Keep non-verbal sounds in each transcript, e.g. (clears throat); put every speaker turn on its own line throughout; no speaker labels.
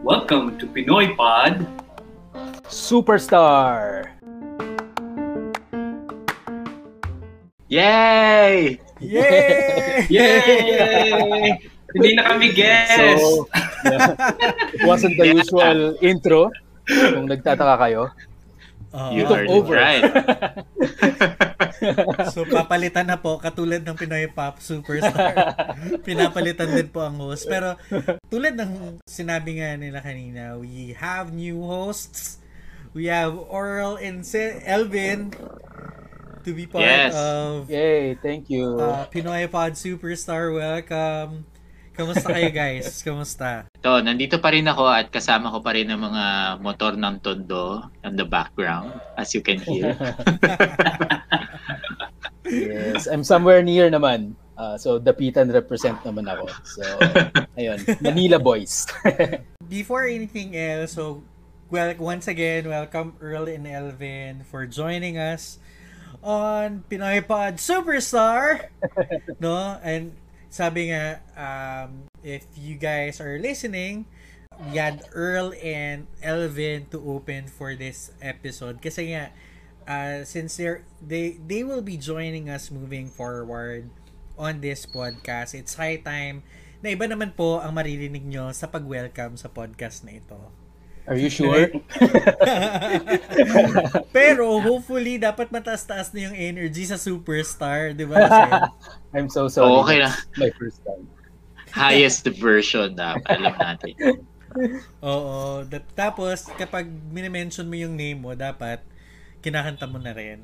Welcome to Pinoy Pod
Superstar!
Yay!
Yay!
Yay! (laughs) Hindi na kami guest!
So, yeah, it wasn't the usual intro. Kung nagtataka kayo.
Oo.
You
took
heard
over.
it right. (laughs) (laughs)
so papalitan na po katulad ng Pinoy Pop Superstar. (laughs) Pinapalitan din po ang host. Pero tulad ng sinabi nga nila kanina, we have new hosts. We have Oral and Se- Elvin to be part
Yes.
of
Yay, thank you.
uh, Pinoy Pod Superstar. Welcome. Kamusta kayo guys? Kamusta?
So, nandito pa rin ako at kasama ko pa rin ang mga motor ng tondo on the background, as you can hear. (laughs)
yes, I'm somewhere near naman. Uh, so, Dapitan represent naman ako. So, (laughs) ayun, Manila boys. (laughs)
Before anything else, so well, once again, welcome Earl and Elvin for joining us on Pinoy Pod Superstar. (laughs) no? And sabi nga, um, if you guys are listening, we had Earl and Elvin to open for this episode. Kasi nga, uh, since they're, they, they will be joining us moving forward on this podcast, it's high time na iba naman po ang maririnig nyo sa pag-welcome sa podcast na ito.
Are you sure? (laughs)
Pero hopefully, dapat mataas-taas na yung energy sa superstar, di ba? (laughs)
I'm so sorry.
Okay na.
My first time.
Highest version na alam natin. (laughs)
Oo. Tapos, kapag minimension mo yung name mo, dapat kinakanta mo na rin.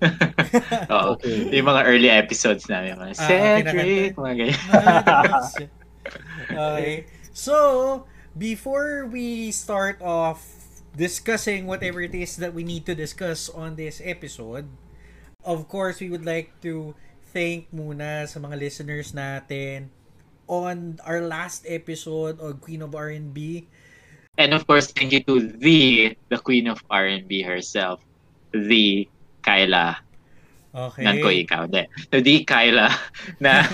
(laughs)
Oo.
Okay.
Yung mga early episodes namin. Mga
Ah,
Cedric, mga ganyan. (laughs) (laughs)
okay. So, before we start off discussing whatever it is that we need to discuss on this episode, of course, we would like to thank muna sa mga listeners natin on our last episode of Queen of R&B.
And of course, thank you to the, the queen of R&B herself, the Kyla.
Okay.
Nan ko ikaw. De. So, the Kyla (laughs) na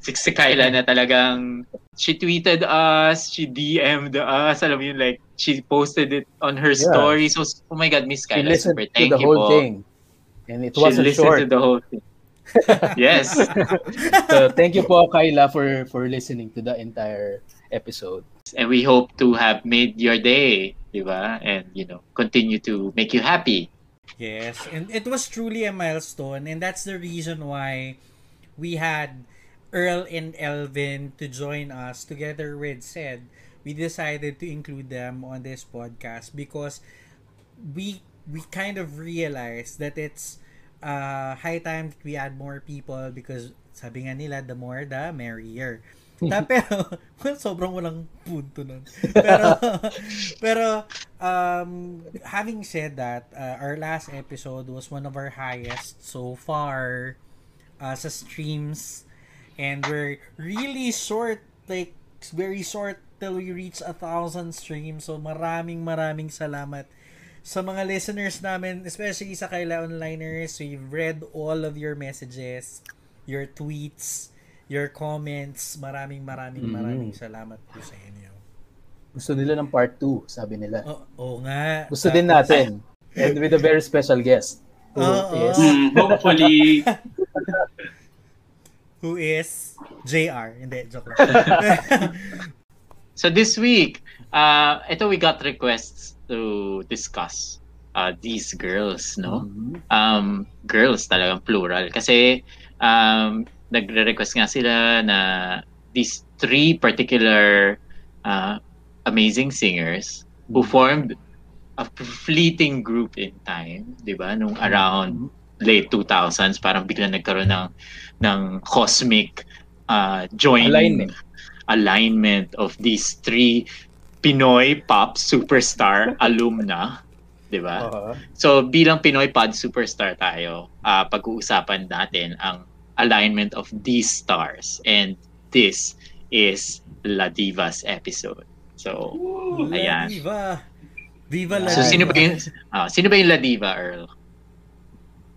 si, si Kyla na talagang she tweeted us, she DM'd us, alam mo yun, like, she posted it on her
Yeah.
story. So, oh my God, Miss
You
Kyla,
listened
super
to
thank
the
you
whole
po.
thing. And it
She
wasn't
listened
short.
to the whole thing. (laughs) yes. (laughs)
So, thank you po, Kyla, for, for listening to the entire episode.
And we hope to have made your day, di ba? And, you know, continue to make you happy.
Yes, and it was truly a milestone, and that's the reason why we had Earl and Elvin to join us together with Sed. We decided to include them on this podcast because we we kind of realized that it's uh, high time that we add more people because sabi nga nila, the more the merrier. (laughs) Pero, (laughs) sobrang walang punto nun. Pero, (laughs) pero, um, having said that, uh, our last episode was one of our highest so far uh, sa streams. And we're really short, like, very short till we reach a thousand streams. So, maraming maraming salamat sa mga listeners namin, especially sa Kaila Onliners. We've read all of your messages, your tweets, your comments. Maraming maraming
Mm.
maraming salamat po sa inyo.
Gusto nila ng part 2, sabi nila.
Oo oo nga.
Gusto din natin. And with a very special guest. Who
Oo.
is
Hmm, hopefully, (laughs)
Who is JR. Hindi, joke lang. (laughs)
So this week, uh, ito we got requests to discuss uh, these girls, no?
Mhm.
Um, girls talagang plural. Kasi um, nagre-request nga sila na these three particular uh, amazing singers who formed a fleeting group in time, di ba? Nung around late 2000s, parang bigla nagkaroon ng, ng cosmic uh, joining
Alignment.
alignment of these three Pinoy pop superstar (laughs) alumna, 'di ba?
Oo.
So bilang Pinoy pod superstar tayo, ah, pag-uusapan natin ang alignment of these stars and this is La Divas episode. So
La
Ayan.
Diva. Viva La
so
Diva.
sino ba yung ah, sino ba yung La Diva Earl?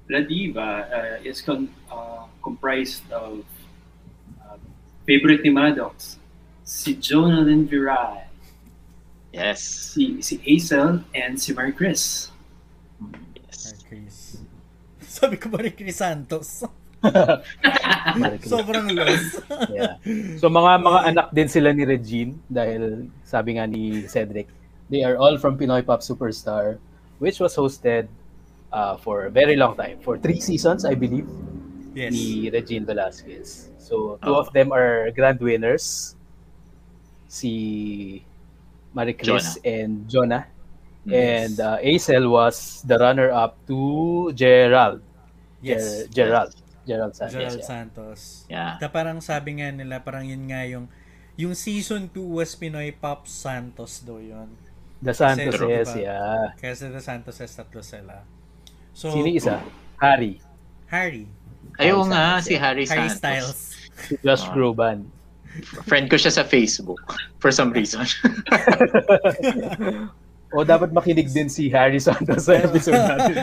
La Diva uh, is con- uh, comprised of favorite ni Maddox, si Jonathan Virai,
Yes.
si, si Hazel, and si Mary Chris.
yes.
Chris. (laughs) Sabi ko ba rin Chris Santos? Sobrang lost.
Yeah. So mga mga anak din sila ni Regine dahil sabi nga ni Cedric, they are all from Pinoy Pop Superstar which was hosted uh, for a very long time, for three seasons I believe,
yes.
ni Regine Velasquez. So two
Oh.
of them are grand winners, si Marie Chris and Jonah. And uh, Acel was the runner-up to Gerald.
Yes.
Ger- Gerald. Gerald Sanchez.
Gerald
yeah.
Santos.
Yeah.
Ta parang sabi nga nila, parang yun nga yung yung season 2 was Pinoy Pop Santos do yun.
The Santos,
Kasi,
yes,
diba?
yeah.
Kasi the Santos is tatlo sila. So,
Sino isa? Harry.
Harry.
Ayaw
Harry
nga,
Styles,
si. Harry,
Harry
Santos.
Styles.
Si Josh
Ah.
Groban.
Friend ko siya sa Facebook for some reason. (laughs)
o dapat makinig din si Harry Santos sa episode natin.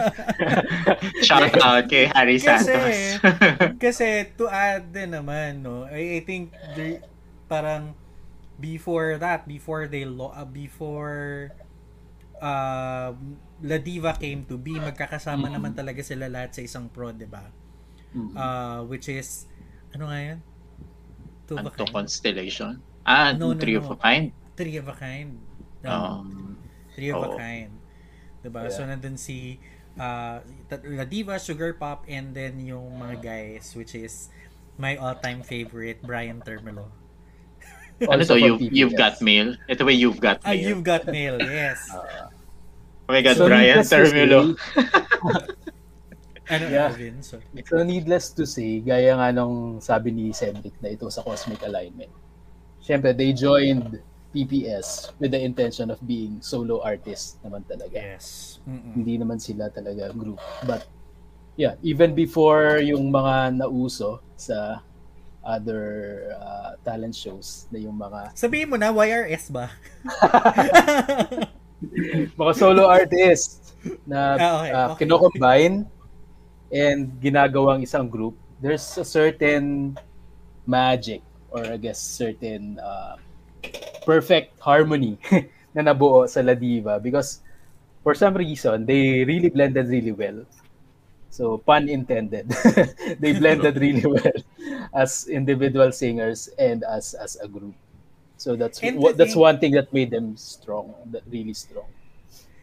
(laughs)
Shout out kay Harry
Kasi,
Santos. (laughs)
kasi to add din naman, no, I, I think there, parang before that, before they lo, uh, before uh, La Diva came to be, magkakasama
Mhm.
naman talaga sila lahat sa isang pro, di ba?
Mhm.
Uh, which is, ano nga yun? Two
Anto? Constellation. Ah,
No, no,
Three
no.
of a Kind.
Three of a kind.
Oo.
Um,
Three of a
Oo.
kind. Diba?
Yeah.
So, nandun si uh, La Diva, Sugar Pop, and then yung mga guys, which is my all-time favorite, Brian Termelo. (laughs)
Ano
also
to?
from
You,
PBS.
you've got mail? Ito ba you've got
Ah,
mail?
you've got mail, (laughs) yes.
oh my God,
So,
Brian
to
Termilo. (laughs)
ano,
yeah.
Alvin? Sorry.
So needless to say, gaya nga nung sabi ni Cedric na ito sa Cosmic Alignment. Siyempre, they joined PPS with the intention of being solo artists naman talaga.
Yes. Mm-mm.
Hindi naman sila talaga group. But yeah, even before yung mga nauso sa other uh, talent shows na yung mga
Sabihin mo na, YRS ba? (laughs)
mga solo artists na
Ah, okay,
uh,
okay.
kinocombine and ginagawang isang group, there's a certain magic or I guess certain uh, perfect harmony (laughs) na nabuo sa La Diva because for some reason they really blended really well. So pun intended. (laughs) they blended (laughs) really well as individual singers and as as a group. So that's
And
what that's one thing that made them strong, that really strong.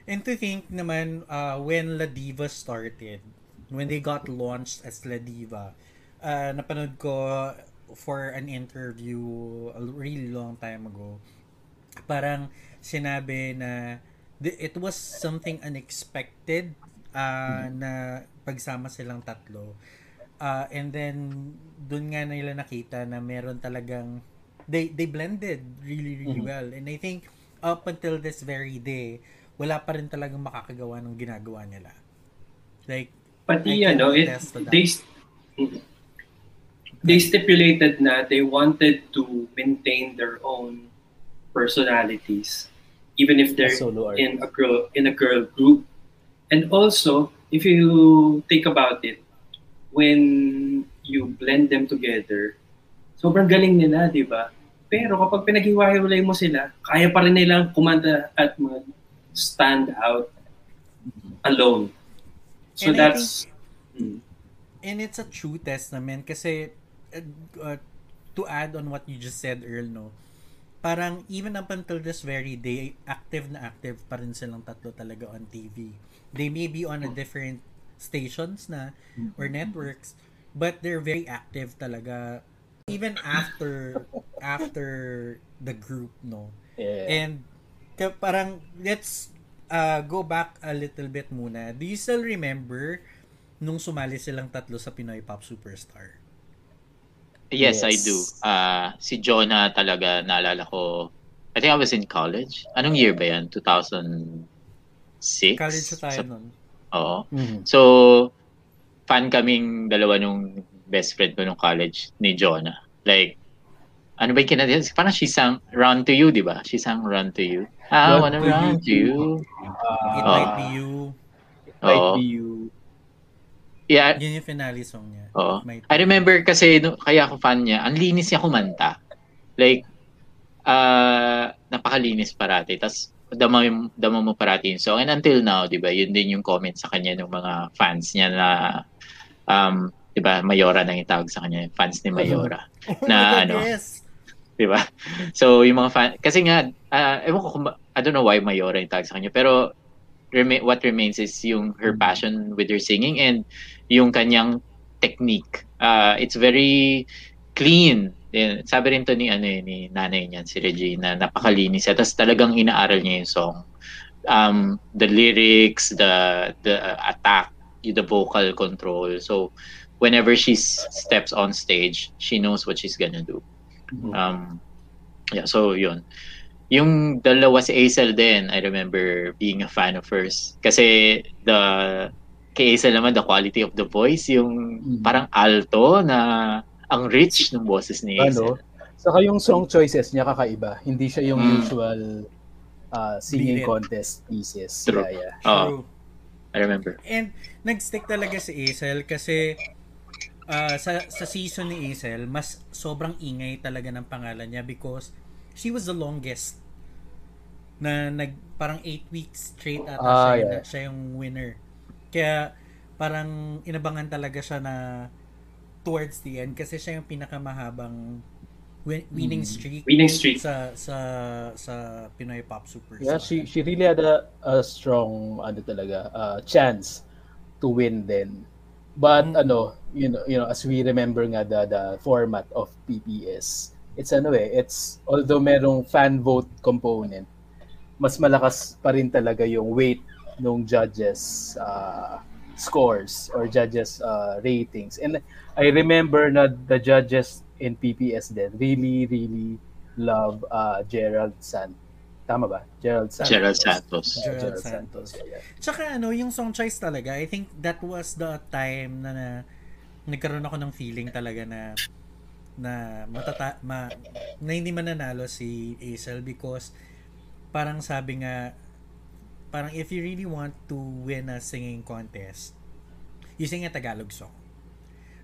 And to think naman, uh, when La Diva started, when they got launched as La Diva, uh, napanood ko for an interview a really long time ago, parang sinabi na it was something unexpected uh, na pagsama silang tatlo. Uh, and then, dun nga nila nakita na meron talagang they they blended really really
Mhm.
well and I think up until this very day wala pa rin talagang makakagawa ng ginagawa nila like
Pati ano, it, they, they stipulated na they wanted to maintain their own personalities even if they're in a girl in a girl group. And also, if you think about it, when you blend them together, sobrang galing nila, di ba? Pero kapag pinaghiwa-hiwalay mo sila, kaya pa rin nilang kumanta at mag-stand out alone. So
And
that's... Mm.
and it's a true test naman kasi uh, uh, to add on what you just said Earl no parang even up until this very day active na active pa rin silang tatlo talaga on TV they may be on a different stations na or networks but they're very active talaga even after (laughs) after the group no
Yeah.
And ka- parang let's uh, go back a little bit muna. Do you still remember nung sumali silang tatlo sa Pinoy Pop Superstar?
Yes, I
Yes.
do. Ah, si Jonah talaga naalala ko. I think I was in college. Anong year ba yan? 2006?
College na tayo
Sa-
nun.
Oo.
Mhm.
So, fan kaming dalawa nung best friend ko nung college ni Jonah. Like, ano ba yung kinadyan? Parang she sang Run to You, di ba? She sang Run to You. I
Run
wanna
to
run
You.
to you.
It
Uh,
might be you.
might
Oo.
be you.
Yeah,
Yun yung finale song niya.
Oo. I remember kasi, no, kaya ako fan niya, ang linis niya kumanta. Like, uh, napakalinis parati. Tapos, dama, dama mo parati yung song. And until now, di ba, yun din yung comment sa kanya ng mga fans niya na, um, di ba, Mayora nang itawag sa kanya, fans ni Mayora. (laughs) na ano,
Yes.
Di ba? So, yung mga fan, kasi nga, ah, ewan ko kung, I don't know why Mayora yung tag sa kanya, pero rema- what remains is yung her passion with her singing and yung kanyang technique. Uh, it's very clean. Yan, sabi rin to ni, ano, eh, ni nanay niyan, si Regina, napakalinis. Tapos talagang inaaral niya yung song. Um, the lyrics, the the attack, the vocal control. So, whenever she steps on stage, she knows what she's gonna do. Um, yeah, so yun. Yung dalawa si Aisel din, I remember being a fan of hers. Kasi the kay Aisel naman, the quality of the voice, yung
Mm.
parang alto na ang rich ng boses ni Aisel.
Ano? Saka yung song choices niya kakaiba. Hindi siya yung
Mm.
usual uh, singing
Bilit.
contest pieces.
True.
Yeah, yeah.
Oh,
True.
I remember.
And nag-stick talaga si Aisel kasi ah, sa sa season ni Aisel, mas sobrang ingay talaga ng pangalan niya because she was the longest na nag parang 8 weeks straight ata
Ah,
siya,
yeah.
na- siya yung winner. Kaya parang inabangan talaga siya na towards the end kasi siya yung pinakamahabang win- winning
Mm.
streak
Winning streak.
sa sa sa Pinoy Pop Super.
Yeah, she she really had a, a strong ano talaga uh, chance to win then. But
Mm.
ano, you know, you know, as we remember nga the the format of PPS, it's ano eh, it's although merong fan vote component, mas malakas pa rin talaga yung weight ng judges uh, scores or judges uh, ratings. And I remember na the judges in PPS then really really love uh, Gerald San. Tama ba? Gerald Santos.
Gerald Santos.
Yeah,
Gerald Santos.
yeah, yeah.
Tsaka ano, yung song choice talaga, I think that was the time na, na nagkaroon ako ng feeling talaga na na matata ma, na hindi mananalo si Aisel because parang sabi nga parang if you really want to win a singing contest you sing a Tagalog song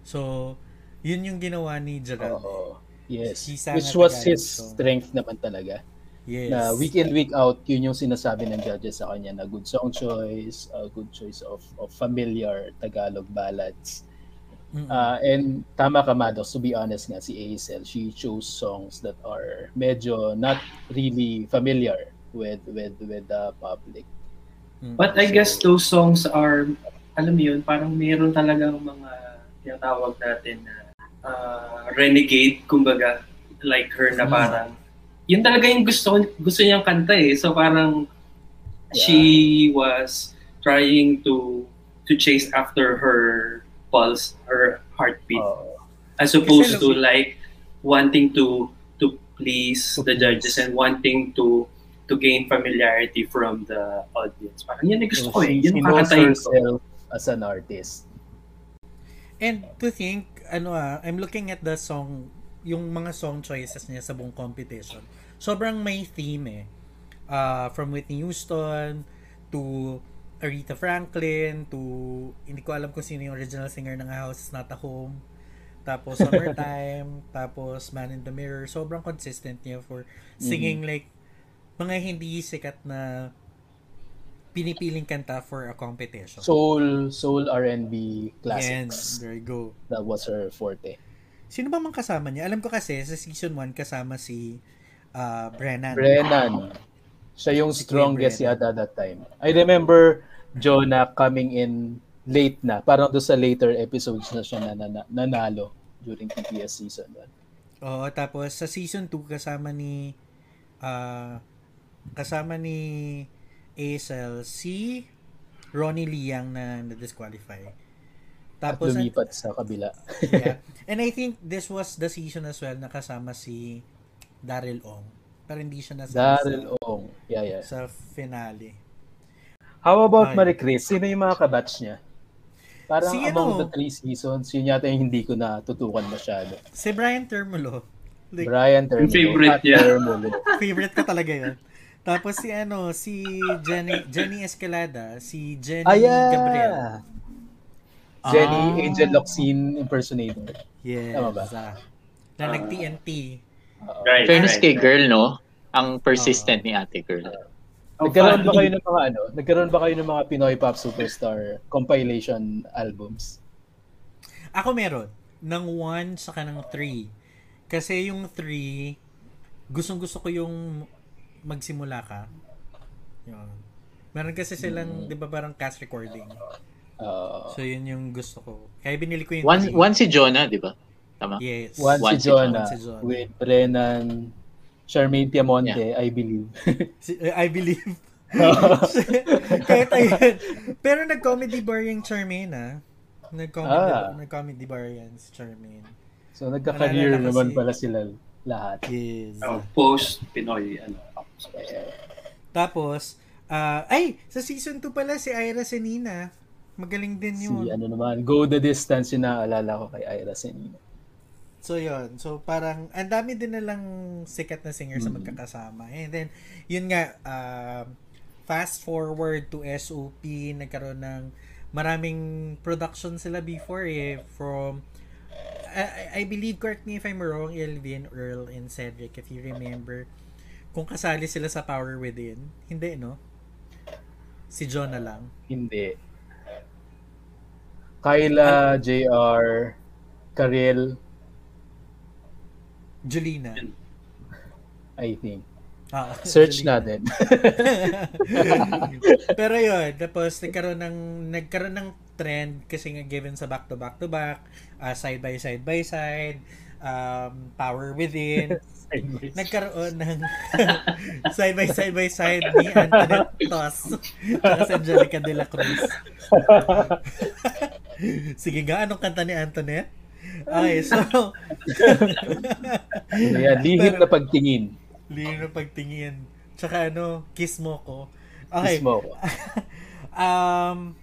so yun yung ginawa ni Gerald
Oo. Yes. Which was
Tagalog
his
song.
strength naman talaga.
yes
Na week in, week out, yun yung sinasabi ng judges sa kanya na good song choice, a good choice of, of familiar Tagalog ballads. Uh, and tama ka, Maddox, to be honest nga, si Aisel, she chose songs that are medyo not really familiar with with with the public.
Mm.
But I guess those songs are, alam mo yun, parang meron talagang mga tinatawag natin na uh, renegade, kumbaga, like her na parang, yun talaga yung gusto, gusto niyang kanta eh. So parang, she was trying to to chase after her pulse, her heartbeat,
Oo.
as opposed to like wanting to to please
To
the
please.
judges and wanting to to gain familiarity from the audience. Parang yan yung gusto ko eh.
she
ang
knows
kakantahin ko.
as an artist.
And to think, ano ah, I'm looking at the song, yung mga song choices niya sa buong competition. Sobrang may theme eh. Uh, from Whitney Houston to Aretha Franklin to hindi ko alam kung sino yung original singer ng House Is Not a Home. Tapos (laughs) Summertime, tapos Man in the Mirror. Sobrang consistent niya for singing like mga hindi sikat na pinipiling kanta for a competition.
Soul, soul R&B
Yan,
classics.
there you go.
That was her forte.
Sino ba mang kasama niya? Alam ko kasi sa season 1 kasama si ah, Brennan.
Brennan. Siya yung
Si
strongest
Brennan.
yata that time. I remember Jonah coming in late na. Parang doon sa later episodes na siya nanana- nanalo during PPS season 1.
Oo, tapos sa season 2 kasama ni ah, kasama ni Aisel si Ronnie Liang na na-disqualify.
At
Tapos
lumipat sa kabila.
yeah. (laughs) And I think this was the season as well na kasama si Daryl Ong. Pero hindi siya nasama
Daryl
sa,
Ong. Yeah, yeah.
sa finale.
How about
Ay.
Marie Chris? Sino yung mga kabatch niya? Parang
Si
among
ano?
the three seasons, yun yata yung hindi ko natutukan masyado.
Si Brian Termulo. Like,
Brian Termulo.
favorite niya.
Termulo.
favorite ko talaga yun. Tapos si ano, si Jenny Jenny Escalada, si Jenny
Ah, yeah.
Gabriel.
Jenny
Ah.
Angel Locsin impersonator.
Yes.
Tama ba?
ah. Na nag-TNT.
Oo.
Right,
Fairness
right,
kay
right.
girl, no? Ang persistent ni ate girl.
Oh,
Nagkaroon ba kayo ng mga ano? Nagkaroon ba kayo ng mga Pinoy Pop Superstar compilation albums?
Ako meron. Ng 1 saka ng 3. Kasi yung 3, gustong gusto ko yung magsimula ka. Yun. Meron kasi silang, di ba parang cast recording.
Uh,
So yun yung gusto ko. Kaya binili ko yung
One,
3.
one si Jonah, di ba? Tama?
Yes.
one,
One
si
si
Jonah
One si Jonah.
with Brennan, Charmaine Piamonte, I believe. (laughs)
Si- uh, I believe. (laughs) Kahit ayun. Pero nag-comedy bar yung Charmaine, ah. Nag-comedy,
Ah.
nag-comedy bar yan si Charmaine.
so nagka-career naman
si-
pala sila lahat.
Yes.
Oh, post Pinoy ano.
Tapos, ah, ay, sa season 2 pala si Ira Senina. Magaling din
Si
yun.
ano naman, Go the Distance yung naaalala ko kay Ira Senina.
So, yun. So, parang, ang dami din nalang sikat na singer sa
Mm.
magkakasama. And then, yun nga, um, fast forward to SOP, nagkaroon ng maraming production sila before eh, from, I, I believe, correct me if I'm wrong, Elvin, Earl, and Cedric, if you remember, kung kasali sila sa Power Within. Hindi, no? Si John na lang.
Hindi. Kyla, JR, Karel,
Julina.
I think.
Ah, (laughs)
Search
Julina.
natin. (laughs)
Pero yun, tapos nagkaroon ng nagkaroon ng trend kasi nga given sa back to back to back, ah, side by side by side, um, power within, (laughs) nagkaroon ng (laughs) side by side by side ni Antoinette Tos at (laughs) Angelica de la Cruz. Sige nga, anong kanta ni Antoinette? Okay, so
yan, lihim na pagtingin.
Lino pagtingin. Tsaka ano, kiss mo ko. Okay.
Kiss mo ko.
um,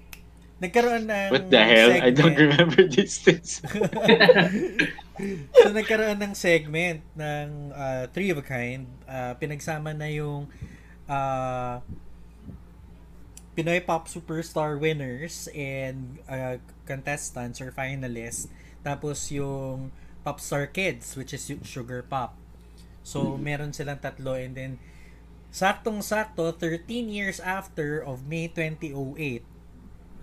nagkaroon ng
What the hell? I don't
segment.
remember these things. (laughs)
so, nagkaroon ng segment ng uh, Three of a Kind. Uh, pinagsama na yung uh, Pinoy Pop Superstar winners and uh, contestants or finalists. Tapos yung Popstar Kids, which is yung Sugar Pop. So, meron silang tatlo and then saktong-sakto 13 years after of May 2008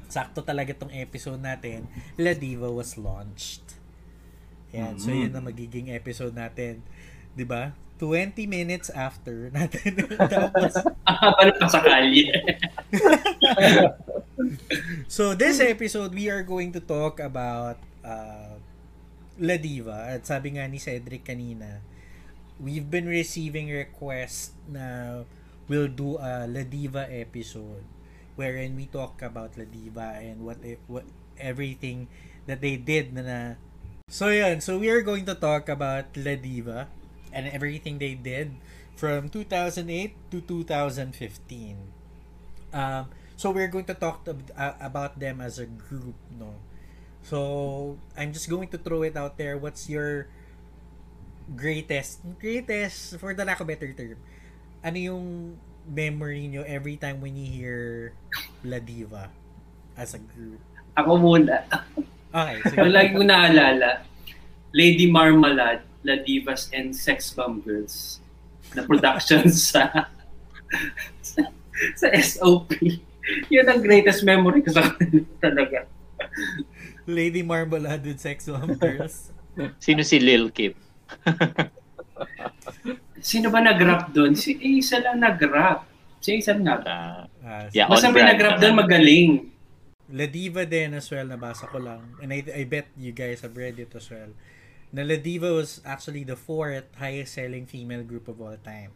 sakto talaga tong episode natin. La Diva was launched. Yan. So yun na magiging episode natin. 'di ba? 20 minutes after (laughs) natin tapos.
Paano pa sa kalye? (laughs)
So this episode we are going to talk about uh, La Diva. At sabi nga ni Cedric kanina we've been receiving requests na we'll do a La Diva episode wherein we talk about La Diva and what it, what everything that they did na, na So yun, so we are going to talk about La Diva and everything they did from 2008 to 2015. Um, so we're going to talk to, uh, about them as a group, no. So I'm just going to throw it out there. What's your greatest, greatest for the lack of better term? Ano yung memory nyo every time when you hear La Diva as a group?
Ako muna.
Okay, (laughs) sige.
Ang lagi ko naalala, Lady Marmalade, La Divas, and Sex Bomb Girls na production (laughs) sa sa, sa SOP. Yun ang greatest memory ko sa kanila talaga.
Lady Marmalade with Sex Bomb Girls.
Sino si Lil Kim? (laughs)
Sino ba nag-rap doon? Si isa lang nag-rap. Si isa lang nag
Ah,
Ah,
Yeah,
Basta may nag-rap doon magaling.
La Diva din as well, nabasa ko lang. And I, I bet you guys have read it as well. Na La Diva was actually the fourth highest selling female group of all time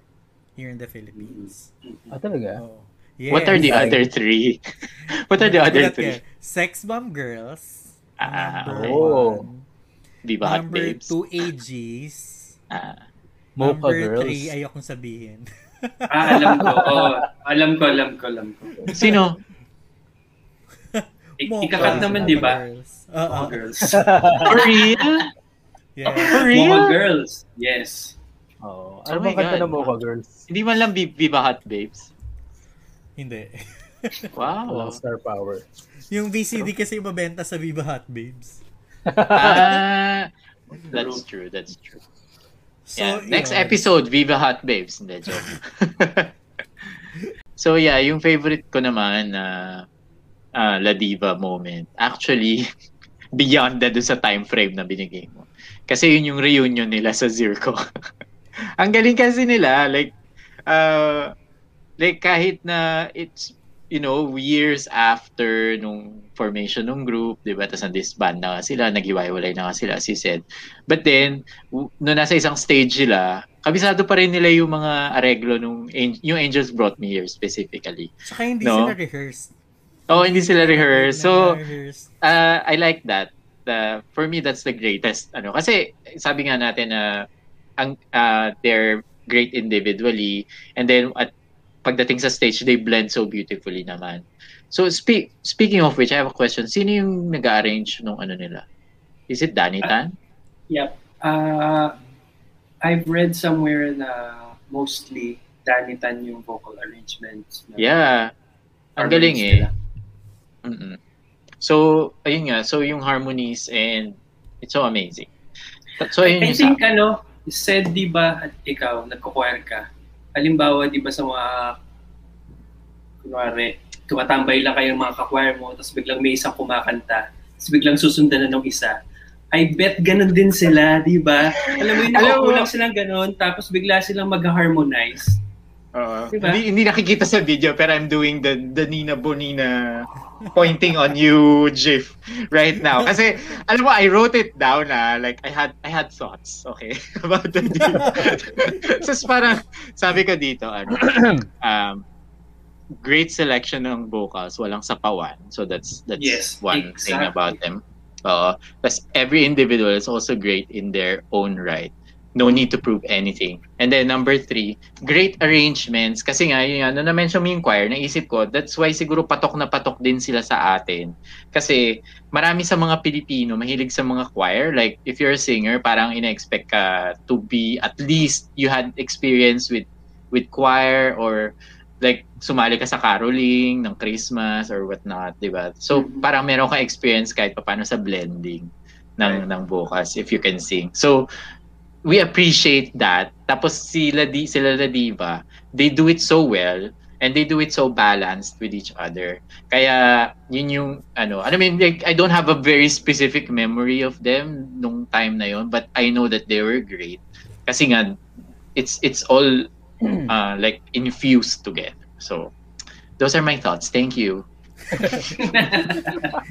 here in the Philippines.
Ah, talaga?
Oh.
What are the
Yes.
other three? (laughs) what are the other three?
ka. Sex Bomb Girls.
Ah,
number
oh.
one.
Viva Hot
Number
Babes.
two, AGs.
Ah,
Mocha
number
Girls.
three, ayokong sabihin. (laughs)
Ah, alam ko. Oh, alam ko, alam ko, alam ko.
sino?
I-
Mocha.
ikakat naman, di ba?
Girls. Oo.
Mocha Girls. (laughs)
For real?
Yeah.
For
Mocha
real?
Girls. Yes.
Oh,
Oh
ano
my
bang kanta ng Mocha Girls?
Hindi man lang Vi- Viva Hot Babes.
Hindi. (laughs)
Wow.
Walang star power.
Yung VCD kasi ibabenta sa Viva Hot Babes.
ah, that's true. That's true.
So,
yeah. Next
yun.
episode, Viva Hot Babes. Hindi, joke. (laughs) so yeah, yung favorite ko naman na uh, La Diva moment. Actually, (laughs) beyond that sa time frame na binigay mo. Kasi yun yung reunion nila sa Zirco. (laughs) Ang galing kasi nila, like, uh, like kahit na it's, you know, years after nung formation ng group, di ba? Tapos na-disband na sila, naghiwalay na sila, as you said. But then, w- nung nasa isang stage sila, kabisado pa rin nila yung mga areglo nung yung Angels Brought Me Here specifically.
Saka hindi
No?
sila rehearsed.
Oh, hindi sila rehearse. So,
rehearsed.
uh, I like that. The, for me, that's the greatest. Ano, kasi sabi nga natin na ang uh, they're great individually and then at pagdating sa stage they blend so beautifully naman. So speak speaking of which I have a question. Sino yung nag-arrange nung ano nila? Is it Danny Tan?
Yep. Uh, I've read somewhere na mostly Danny Tan yung vocal arrangements.
Yeah. Ang galing eh.
nila.
mm So, ayun nga. So, yung harmonies and it's so amazing. So, ayun
I
yung
think
sa...
ano, said di ba at ikaw, nagko-choir ka, halimbawa di ba sa mga, kunwari, tumatambay lang kayong mga ka-choir mo, tapos biglang may isang kumakanta, tapos biglang susundan na ng isa. I bet ganun din sila, di ba? Alam mo yun, nakukulang silang ganun, tapos bigla silang mag-harmonize.
Oo.
Diba?
Hindi, hindi nakikita sa video pero I'm doing the the Nina Bonina pointing on you gif right now. Kasi alam mo I wrote it down na like I had I had thoughts, okay, (laughs) about the deal. so parang sabi ko dito ano (clears throat) um great selection ng vocals, walang sapawan. So that's that's
Yes,
one thing
exactly.
about them. Uh, plus every individual is also great in their own right. No need to prove anything. And then number three, great arrangements. Kasi nga, yung ano, na-mention mo yung choir, naisip ko, that's why siguro patok na patok din sila sa atin. Kasi marami sa mga Pilipino, mahilig sa mga choir. Like, if you're a singer, parang ina-expect ka to be, at least you had experience with with choir or like sumali ka sa caroling ng Christmas or whatnot, di ba? So,
Mhm.
parang meron ka experience kahit paano sa blending ng
Right.
ng vocals if you can sing. So, we appreciate that. Tapos sila di sila la diva, they do it so well and they do it so balanced with each other. Kaya yun yung ano, I mean like I don't have a very specific memory of them nung time na yon, but I know that they were great. Kasi nga it's it's all uh, like infused together. So those are my thoughts. Thank you.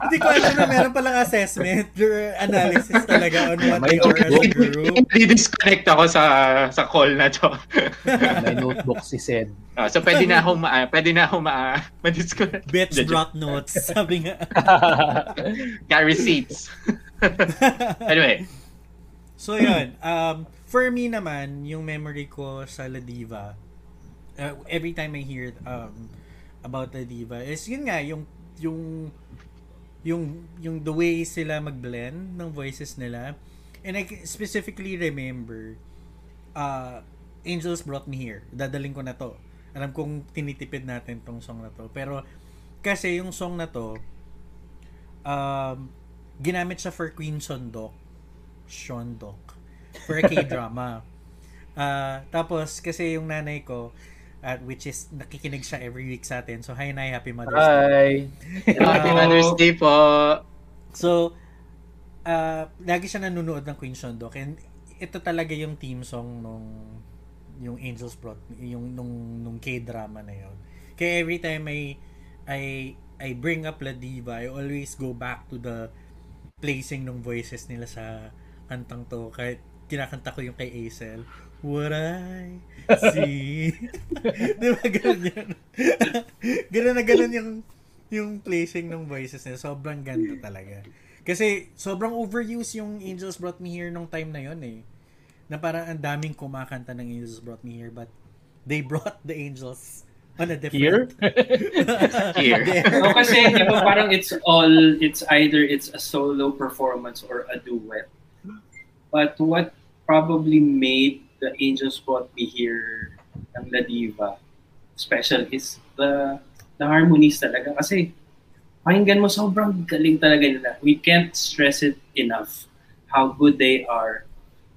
Hindi ko alam na meron palang assessment or analysis talaga on what
May
they are as a group. (laughs)
Di-disconnect ako sa sa call na to. (laughs)
May notebook si Sed.
Ah, so pwede na akong ma pwede na akong ma ma-disconnect.
Bitch brought notes. Sabi nga. (laughs)
Got receipts. anyway,
So yun, um, for me naman, yung memory ko sa La Diva, uh, every time I hear um, about La Diva, is yun nga, yung, yung, yung, yung the way sila mag-blend ng voices nila. And I specifically remember, uh, Angels Brought Me Here. Dadaling ko na to. Alam kong tinitipid natin tong song na to. Pero, kasi yung song na to, um, ginamit siya for Queen Sondok. Shondok. For a K-drama. Ah, (laughs) tapos, kasi yung nanay ko, at which is, nakikinig siya every week sa atin. So, hi, Nay. Happy Mother's Day.
Hi.
Happy. Mother's Day po.
So, uh, lagi siya nanonood ng Queen Shondok. And ito talaga yung theme song nung yung Angels Brought yung nung nung K-drama na yon. Kaya every time I I I bring up La Diva, I always go back to the placing ng voices nila sa kantang to. Kahit kinakanta ko yung kay Aisel. What I see. (laughs) Di ba ganun yun? (laughs) ganun na ganun yung yung placing ng voices nila. Sobrang ganda talaga. Kasi sobrang overuse yung Angels Brought Me Here nung time na yon eh. Na parang ang daming kumakanta ng Angels Brought Me Here but they brought the Angels on a different...
Here. (laughs)
There.
No, kasi di ba parang it's all, it's either it's a solo performance or a duet. But what probably made the Angels Brought Me Here ng La Diva special is the the harmonies talaga. Kasi, pakinggan mo, sobrang galing talaga nila. We can't stress it enough how good they are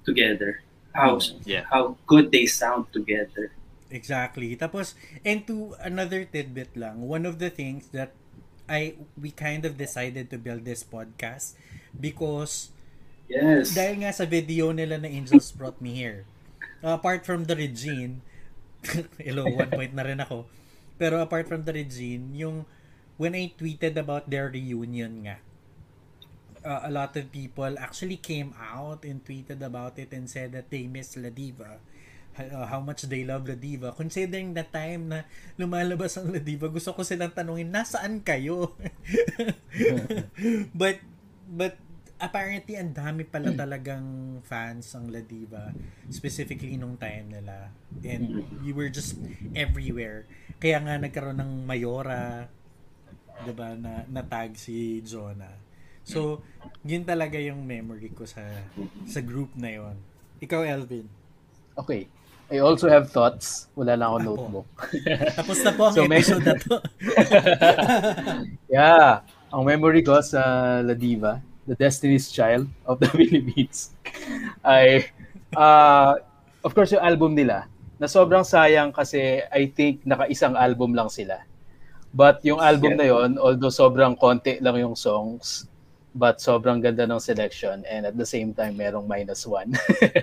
together. How,
Yeah.
how good they sound together.
Exactly. Tapos, and to another tidbit lang, one of the things that I we kind of decided to build this podcast because
Yes.
dahil nga sa video nila na Angels Brought Me Here. apart from the Regine, (laughs) hello, one point na rin ako. Pero apart from the Regine, yung when I tweeted about their reunion nga, uh, a lot of people actually came out and tweeted about it and said that they miss La Diva. Uh, how much they love La Diva. Considering the time na lumalabas ang La Diva, gusto ko silang tanungin, nasaan kayo? (laughs) but, but, apparently, ang dami pala talagang fans ang La Diva, specifically nung time nila. And we were just everywhere. Kaya nga nagkaroon ng Mayora, 'di ba, na natag si Jonah. So, yun talaga yung memory ko sa sa group na yon. Ikaw, Elvin.
Okay. I also have thoughts. Wala lang ako notebook. (laughs)
Tapos na po ang
So, may-
episode na to. (laughs)
Yeah. Ang memory ko sa La Diva, the Destiny's Child of the (laughs) Philippines, ay, uh, of course, yung album nila, na sobrang sayang kasi I think naka-isang album lang sila. But yung album na yon, although sobrang konti lang yung songs, but sobrang ganda ng selection and at the same time merong minus one.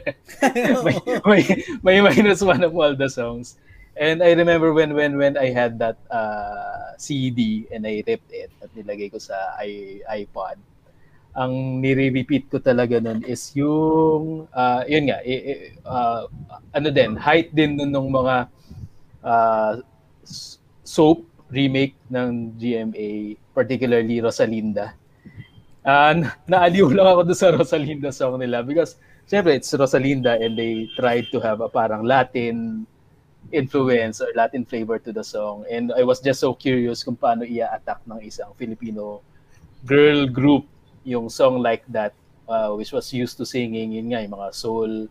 (laughs) may, (laughs) may, may minus one of all the songs. And I remember when when when I had that uh, CD and I ripped it at nilagay ko sa i- iPod. Ang nire-repeat ko talaga nun is yung uh, yun nga i- i- uh, ano din height din nun ng mga uh, soap remake ng GMA particularly Rosalinda. And naaliw lang ako doon sa Rosalinda song nila because syempre it's Rosalinda and they tried to have a parang Latin influence or Latin flavor to the song. And I was just so curious kung paano ia-attack ng isang Filipino girl group yung song like that uh, which was used to singing yun nga yung mga soul,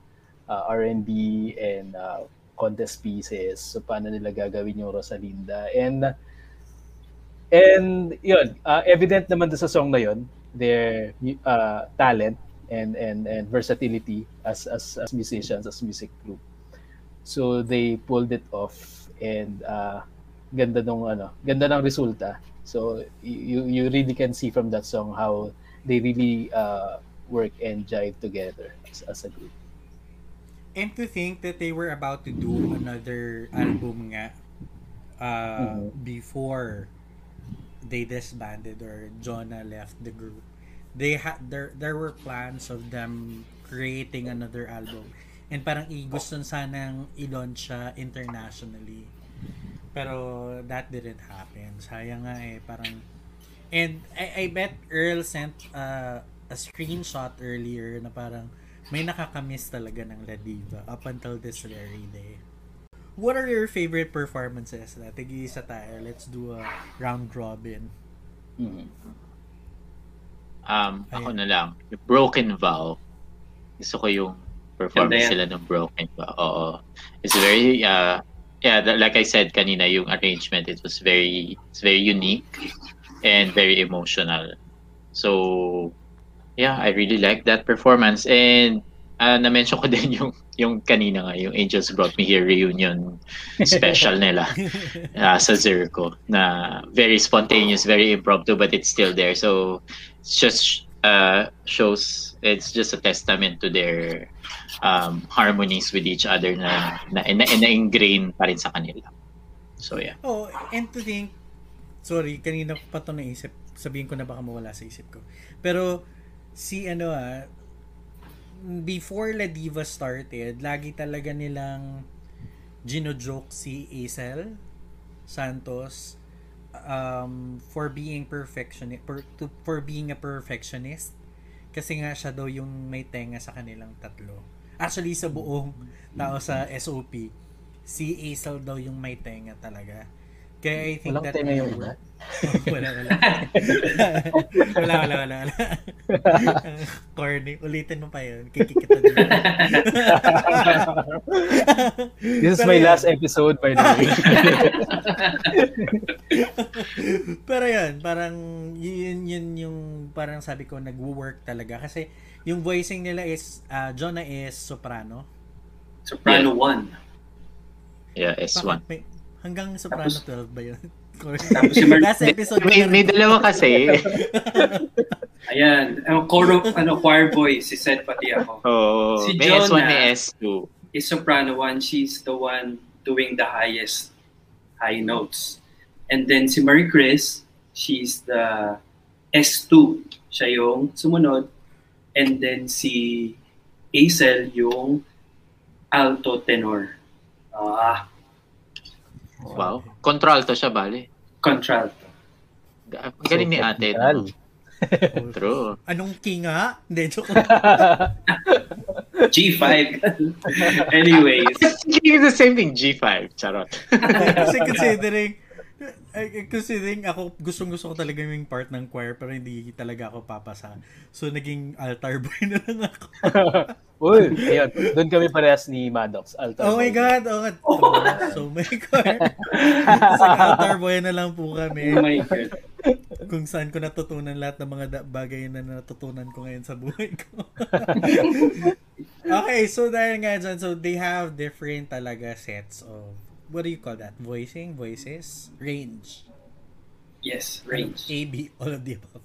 uh, R&B and uh, contest pieces. So paano nila gagawin yung Rosalinda. And and yun, uh, evident naman sa song na yun their uh, talent and and and versatility as as as musicians as music group. So they pulled it off and uh, ganda nung ano, ganda ng resulta. So you you really can see from that song how they really uh, work and jive together as, as a group.
And to think that they were about to do another album nga uh,
Mhm.
before they disbanded or Jonah left the group. They had there there were plans of them creating another album. And parang i gusto sanang i-launch siya internationally. Pero that didn't happen. Sayang nga eh, parang And I, I bet Earl sent uh, a screenshot earlier na parang may nakakamiss talaga ng La Diva up until this very day. What are your favorite performances? Na? Tig-isa tayo. Let's do a round robin.
Mhm.
Um, ako
Ayan.
na lang. Yung Broken Vow. Gusto ko yung performance sila ng Broken Vow. Oo. It's very, uh, yeah, like I said kanina, yung arrangement, it was very, it's very unique and very emotional. So, yeah, I really like that performance. And, uh, na-mention ko (laughs) din yung, yung kanina nga, yung Angels Brought Me Here reunion special (laughs) nila uh, sa Zirco na very spontaneous, very impromptu, but it's still there. So it's just uh, shows it's just a testament to their um, harmonies with each other na na, na, na ingrain pa rin sa kanila. So yeah.
Oh, and to think, sorry, kanina pa ito naisip. Sabihin ko na baka mawala sa isip ko. Pero, si ano ah, before La Diva started, lagi talaga nilang gino-joke si Aisel Santos um, for being perfectionist per, to, for being a perfectionist kasi nga siya daw yung may tenga sa kanilang tatlo actually sa buong tao sa SOP si Aisel daw yung may tenga talaga Kaya I think
Walang
that
yung iba.
work. (laughs) wala, wala. wala, wala, wala, wala. (laughs) Corny. Ulitin mo pa yun. Kikikita din. (laughs)
This is
Pero
my
yun.
last episode, by the way.
Pero yun, parang yun, yun yung parang sabi ko nag-work talaga. Kasi yung voicing nila is, uh, Jonah is soprano.
Soprano 1.
Yeah, S1.
Bakit may- hanggang soprano
Tapos-
12 ba yun? (laughs)
Tapos si Mar-
Last episode
May, may dalawa kasi. (laughs)
Ayan, ang choro, ano, choir boy, si Seth pati ako.
Oh,
Si
may S1
Jonah.
may S2.
Is soprano 1, she's the one doing the highest high notes. And then si Marie Chris, she's the S2. Siya yung sumunod. And then si Aisel yung alto tenor. Ah,
Wow. Contralto siya, bale.
contralto.
Ang galing ni ate. No? (laughs) True.
Anong kinga? Hindi, joke.
G5. (laughs) (laughs) Anyways,
It's the same thing, G5. Charot.
Kasi considering, eh, considering ako, gustong gusto ko talaga yung part ng choir pero hindi talaga ako papasa. So, naging altar (laughs) boy na lang ako. (laughs)
Uy, ayun. Doon kami parehas ni Maddox. Altar
Oh my
boy.
God! Oh, (laughs) God. So, my choir. Sa altar boy na lang po kami.
oh my God.
Kung saan ko natutunan lahat ng mga bagay na natutunan ko ngayon sa buhay ko. okay, so dahil nga dyan, so they have different talaga sets of, what do you call that? Voicing? Voices? Range?
Yes, range.
A, B, all of the above.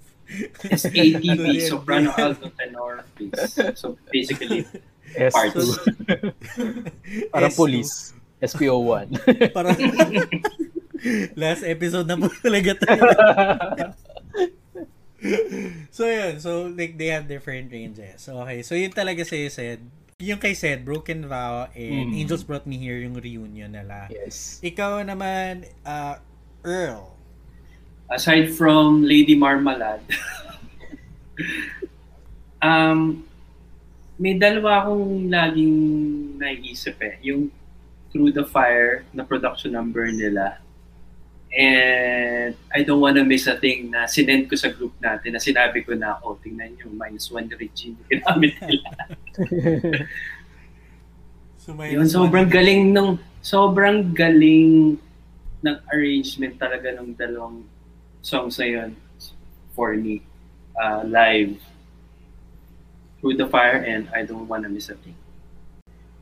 It's ATB, (laughs) soprano, alto, tenor, bass. So basically,
S2.
parts. (laughs)
Parang
S2.
police. SPO1.
Parang (laughs) last episode na po talaga tayo. so yun, so like they have different ranges. So, okay, so yun talaga sa'yo said, yung kay said, Broken Vow and
Mm.
Angels Brought Me Here yung reunion nila.
yes.
Ikaw naman, uh, Earl.
aside from Lady Marmalade, (laughs) um, may dalawa akong laging naiisip eh. Yung Through the Fire na production number nila. And I don't wanna miss a thing na sinend ko sa group natin na sinabi ko na, oh, tingnan yung minus one regime yung ginamit (laughs) nila. (laughs)
So, may
Yun, sobrang galing ng, sobrang galing ng arrangement talaga ng dalawang songs na yun for me. Uh, live. Through the Fire and I Don't Wanna Miss a Thing.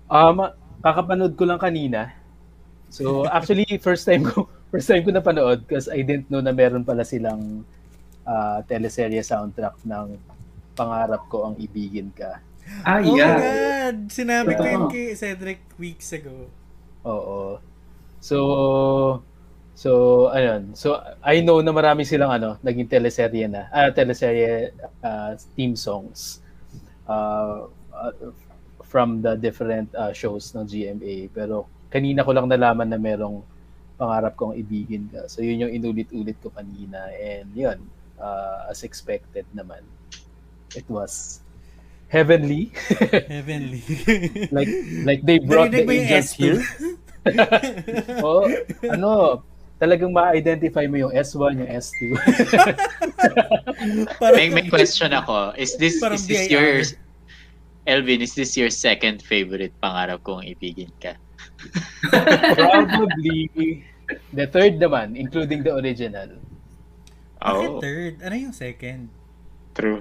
Um, kakapanood ko lang kanina. So, actually, first time ko, first time ko napanood because I didn't know na meron pala silang uh, teleserye soundtrack ng Pangarap ko ang ibigin ka.
Ah,
Oh my
yeah.
God! Sinabi ko yun kay Cedric weeks ago.
Oo. So, so, ayun. So, I know na marami silang ano, naging teleserye na. Ah, teleserye uh, theme songs. Uh, uh, from the different uh, shows ng GMA. Pero kanina ko lang nalaman na merong pangarap kong ibigin ka. So, yun yung inulit-ulit ko kanina. And yun, uh, as expected naman. It was heavenly. (laughs)
Heavenly.
like like they brought the angels
S2?
here. (laughs) oh, ano, talagang ma-identify mo yung S1, yung S2. (laughs)
Parang-
May, may question ako. Is this, is this your, Elvin, is this your second favorite pangarap kong ibigin ka? (laughs)
Probably the third naman, including the original.
Bakit
Oh,
third? Ano yung second?
true.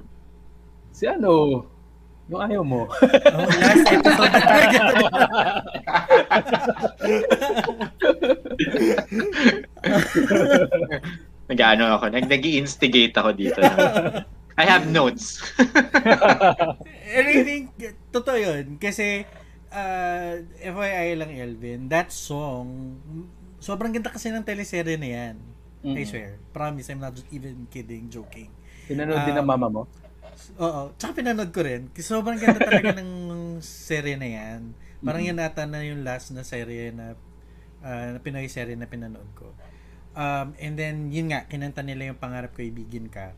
Si ano, yung ayaw mo. (laughs)
Oh, last episode na talaga. (laughs)
Nag-ano ako, nag nag instigate ako dito. I have notes.
And I think, totoo yun. Kasi, uh, FYI lang, Elvin, that song, sobrang ganda kasi ng teleserye na yan. I
Mm.
swear. Promise, I'm not even kidding, joking.
Pinanood din ng
Um,
mama mo.
Oo. Tsaka pinanood ko rin. Kasi sobrang ganda talaga (laughs) ng serye na yan. Parang
Mhm.
yan ata na yung last na serye na, uh, Pinoy serye na pinanood ko. Um, and then, yun nga, kinanta nila yung pangarap ko ibigin ka.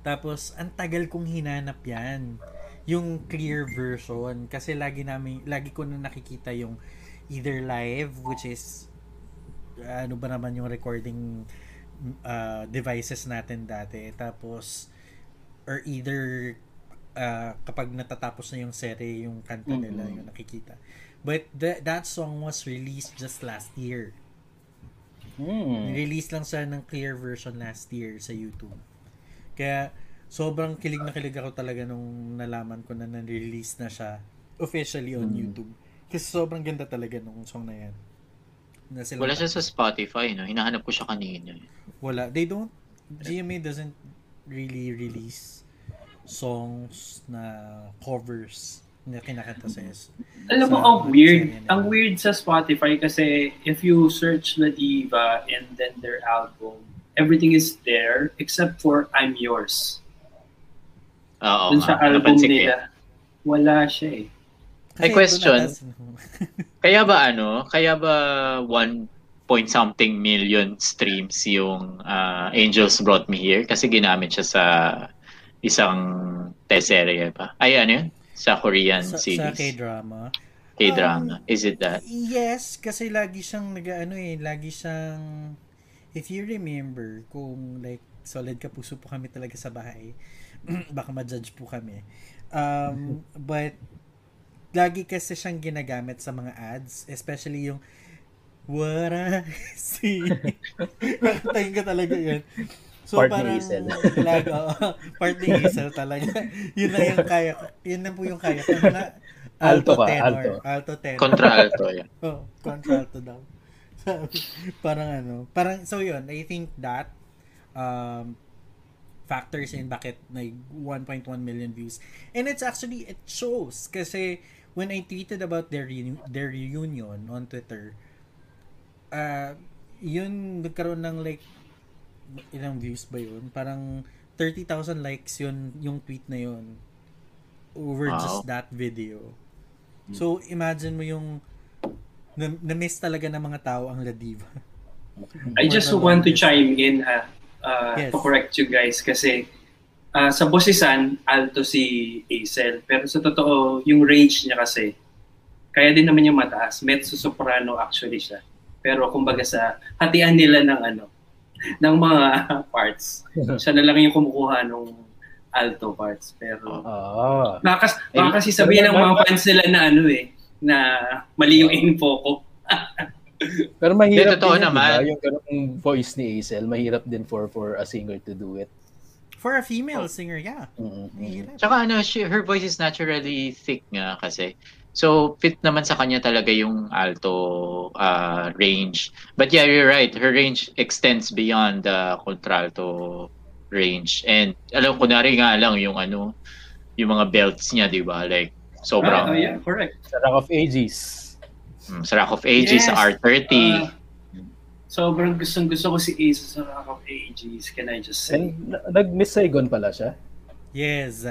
Tapos, ang tagal kong hinanap yan. Yung clear version. Kasi lagi namin, lagi ko na nakikita yung either live, which is ano ba naman yung recording uh, devices natin dati. Tapos, or either uh, kapag natatapos na yung serie, yung kanta nila,
Mm-mm.
yung nakikita. But th- that song was released just last year.
Hmm.
Release lang siya ng clear version last year sa YouTube. Kaya sobrang kilig na kilig ako talaga nung nalaman ko na na-release na siya officially on
Mm.
YouTube. Kasi sobrang ganda talaga nung song na yan. Na sila
Wala siya sa Spotify, no? Hinahanap ko siya kanina. eh.
Wala. They don't, GMA doesn't really release songs na covers na kinakanta sa S.
Alam mo, ang weird. Ang weird sa Spotify kasi if you search La Diva and then their album, everything is there except for I'm Yours.
Oo
Dun sa
nga,
album nila,
yan.
wala siya eh.
May question. (laughs) Kaya ba ano, kaya ba one point something million streams yung ah, Angels Brought Me Here? Kasi ginamit siya sa isang teleserye pa. Ay, ano yun? Sa Korean
sa, sa
series.
K-drama.
K-drama. Is it that?
Yes, kasi lagi siyang nag-ano eh, lagi siyang if you remember kung like solid ka puso po kami talaga sa bahay. (clears throat) baka ma-judge po kami. Um, (laughs) but lagi kasi siyang ginagamit sa mga ads, especially yung What I see. Kakatayin ka talaga yun. So,
Part ni
parang,
Hazel. (laughs)
Lag, oo, part ni Hazel talaga. yun lang yung kaya ko. Yun lang po yung kaya ko. Mga
Alto ka,
tenor.
alto.
Alto tenor.
Contralto. yan. (laughs)
Oh, contralto daw. Sabi, parang ano, parang, so yun, I think that um, factors in bakit like 1.1 million views. And it's actually, it shows kasi when I tweeted about their, reuni- their reunion on Twitter, uh, yun, nagkaroon ng like, ilang views ba yun? Parang 30,000 likes yun, yung tweet na yun over
Wow.
just that video. So, imagine mo yung na, na-miss talaga ng mga tao ang La Diva.
I just want to chime in ha, uh,
Yes.
to correct you guys kasi uh, sa bosisan, alto si Acel. Pero sa totoo, yung range niya kasi, kaya din naman yung mataas. Mezzo-soprano actually siya. Pero kumbaga sa hatian nila ng ano, (laughs) ng mga (laughs) parts. (laughs) Siya na lang yung kumukuha ng alto parts. Pero
Ah.
baka, baka kasi sabihin ng mga fans nila na ano eh, na mali yung info ko.
Pero mahirap
Hindi, totoo
din yun,
naman.
diba? Yung ganung voice ni Hazel, mahirap din for for a singer to do it.
For a female singer, yeah. Mahirap.
Tsaka ano, she, her voice is naturally thick nga kasi. So, fit naman sa kanya talaga yung alto uh, range. But yeah, you're right. Her range extends beyond the contralto range. And alam ko na rin nga lang yung ano, yung mga belts niya, di ba? Like, sobrang
Ah, oh, yeah, correct.
Sa Rock of Ages.
Mm, sa Rock of Ages, sa
Yes.
R30.
Ah, sobrang gustong gusto ko si Ace sa Rock of Ages. Can I just say?
And na- nag-Miss Saigon pala siya.
Yes.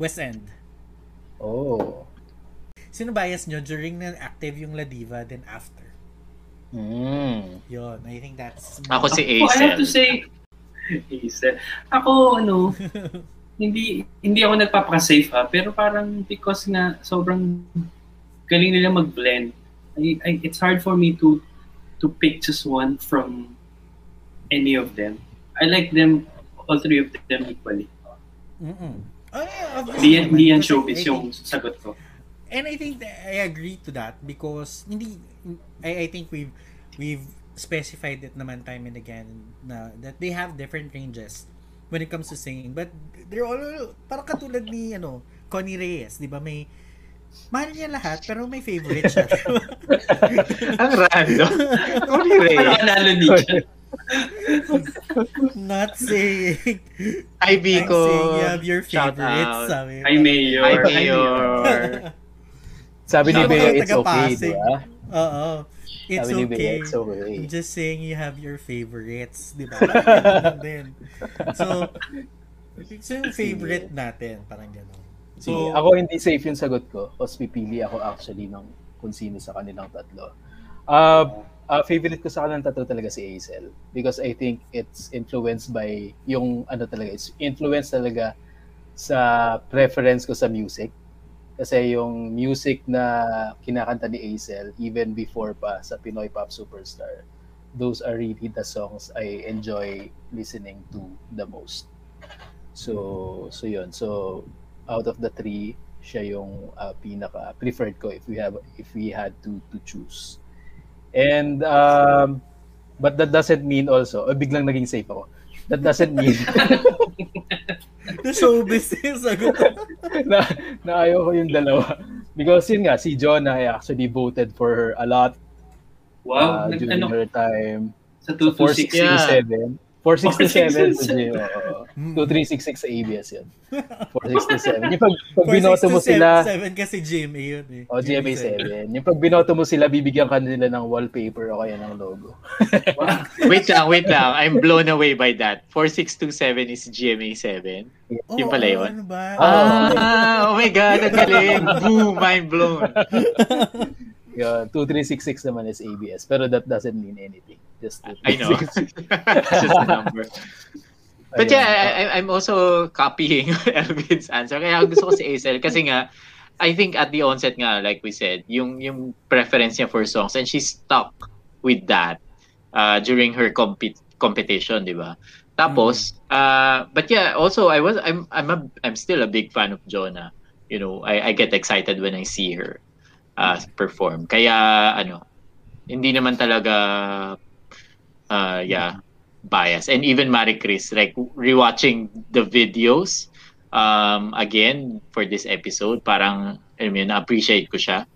West End.
Oh.
Sino bias nyo during na active yung La Diva then after?
Mm.
Yun, I think that's...
Ako si
Ako, I have to say, Ace. Ako, ano, (laughs) hindi hindi ako nagpapaka-safe ha, pero parang because nga sobrang galing nila mag-blend, I, I, it's hard for me to to pick just one from any of them. I like them, all three of them equally.
Mm-mm. Oh, yeah, obviously naman.
hindi yan showbiz
I
yung
think-
sagot ko.
And I think that I agree to that because hindi I, I think we've we've specified it naman time and again na that they have different ranges when it comes to singing but they're all parang katulad ni ano Connie Reyes, 'di ba? May mahal niya lahat pero may favorite siya. (laughs)
Ang random. (laughs) Sorry, Ray.
Ano analo ni? (laughs)
Not saying
Ivy
I'm
ko.
saying you have your favorites, sabi.
Hi, Mayor.
Hi,
Hi,
Mayor.
Sabi ni Bea, it's okay, di ba?
Oo. It's
Sabi ni Bea,
okay.
it's okay.
I'm just saying you have your favorites, di ba? So, so yung favorite natin, parang gano'n.
Sige,
So,
ako hindi safe yung sagot ko. Tapos pipili ako actually ng kung sino sa kanilang tatlo. Uh, uh, favorite ko sa kanilang tatlo talaga si Hazel. Because I think it's influenced by yung ano talaga, it's influenced talaga sa preference ko sa music. Kasi yung music na kinakanta ni Hazel, even before pa sa Pinoy Pop Superstar, those are really the songs I enjoy listening to the most. So, so yun. So, out of the three, siya yung uh, pinaka preferred ko if we have if we had to to choose. And um but that doesn't mean also, oh, biglang naging safe ako. That doesn't mean (laughs)
The yung sagot. (laughs)
na, na ayaw ko yung dalawa. Because yun nga, si Jonah I actually voted for her a lot
Wow,
uh, during
ano,
her time.
sa
So,
226.
Yeah.
467. 467 sa
467.
Gio. oo.
Mm.
2366 sa ABS yun. (laughs) 467. Yung pag, pag binoto mo sila,
7 kasi GMA yun eh.
o GMA 7, yung pag binoto mo sila, bibigyan ka nila ng wallpaper o kaya ng logo. (laughs)
Wow.
Wait lang, wait lang. I'm blown away by that. 4627 is GMA 7.
Oh,
Yung pala yun.
Ano ba?
Ah, oh my God, ang galing. Boom, mind blown. (laughs)
Yun, 2366 naman is ABS. Pero that doesn't mean anything. Just
I know. (laughs)
2366.
It's just a number. (laughs) But
Ayun.
yeah, I, I'm also copying (laughs) Elvin's answer. Kaya gusto ko si Aisel kasi nga, I think at the onset nga, like we said, yung yung preference niya for songs and she stuck with that uh, during her compet competition, di ba? Tapos, uh, but yeah, also I was I'm I'm a I'm still a big fan of Jonah. You know, I I get excited when I see her uh, perform. Kaya ano, hindi naman talaga uh, yeah, bias. And even Marie Chris, like rewatching the videos um, again for this episode, parang I mean, na-appreciate ko siya.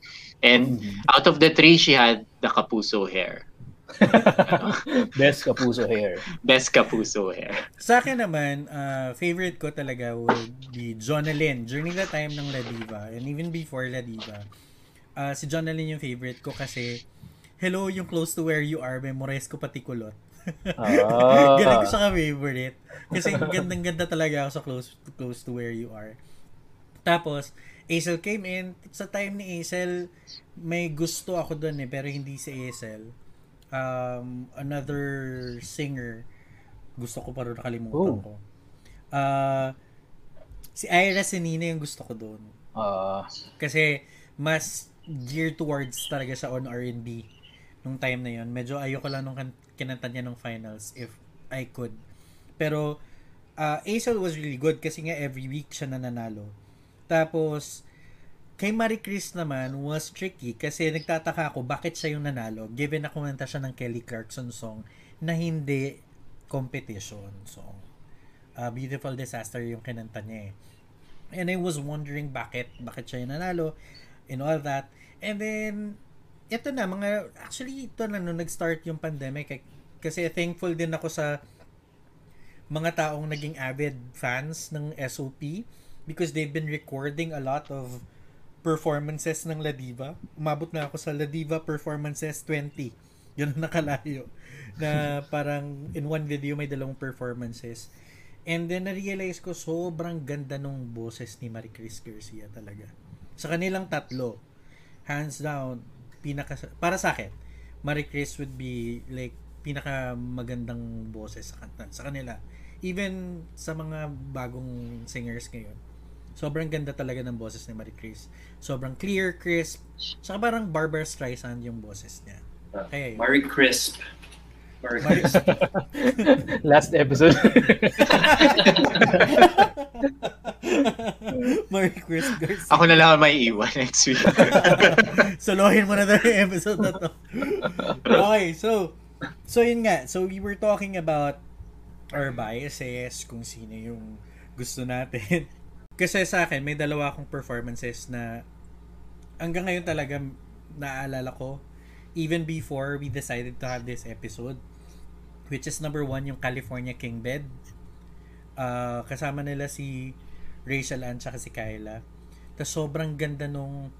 And
Mhm.
out of the three, she had the kapuso hair. (laughs)
Best kapuso hair.
Best kapuso hair.
Sa akin naman, uh, favorite ko talaga would be Jonalyn during the time ng La Diva and even before La Diva. Uh, si Jonalyn yung favorite ko kasi Hello, yung close to where you are, memorize ko pati kulot.
Ah. (laughs)
Galing ko siya ka-favorite. Kasi gandang-ganda talaga ako sa close, close to where you are. Tapos, Aisel came in. Sa time ni Aisel, may gusto ako doon eh, pero hindi si Aisel. Um, another singer, gusto ko pa rin nakalimutan
Oh.
ko. Uh, si Ira Senina yung gusto ko doon.
Ah,
Kasi, mas geared towards talaga sa on R&B nung time na yon Medyo ayoko lang nung kinanta niya nung finals if I could. Pero, uh, Aisel was really good kasi nga every week siya nananalo. Tapos, kay Marie Chris naman was tricky kasi nagtataka ako bakit siya yung nanalo given na kumanta siya ng Kelly Clarkson song na hindi competition song. Uh, Beautiful Disaster yung kinanta niya eh. And I was wondering bakit, bakit siya yung nanalo and all that. And then, ito na, mga, actually, ito na nung nag-start yung pandemic. eh, Kasi thankful din ako sa mga taong naging avid fans ng SOP because they've been recording a lot of performances ng La Diva. Umabot na ako sa La Diva Performances 20. Yun ang nakalayo. Na parang in one video may dalawang performances. And then na-realize ko sobrang ganda nung boses ni Marie Chris Garcia talaga. Sa kanilang tatlo, hands down, pinaka para sa akin, Marie Chris would be like pinaka magandang boses sa kanta sa kanila. Even sa mga bagong singers ngayon. Sobrang ganda talaga ng boses ni Marie Chris. Sobrang clear, crisp. Saka parang Barbara Streisand yung boses niya. Kaya yun.
Marie Crisp. (laughs)
Last episode.
Marie Chris Garcia.
Ako na lang ang may iwan next week. (laughs)
Solohin mo na daw yung episode na to. Okay, so, so yun nga. So, we were talking about our biases, kung sino yung gusto natin. (laughs) Kasi sa akin, may dalawa akong performances na hanggang ngayon talaga naaalala ko even before we decided to have this episode which is number one yung California King Bed. Ah, kasama nila si Rachel Ann tsaka si Kyla. Tapos sobrang ganda nung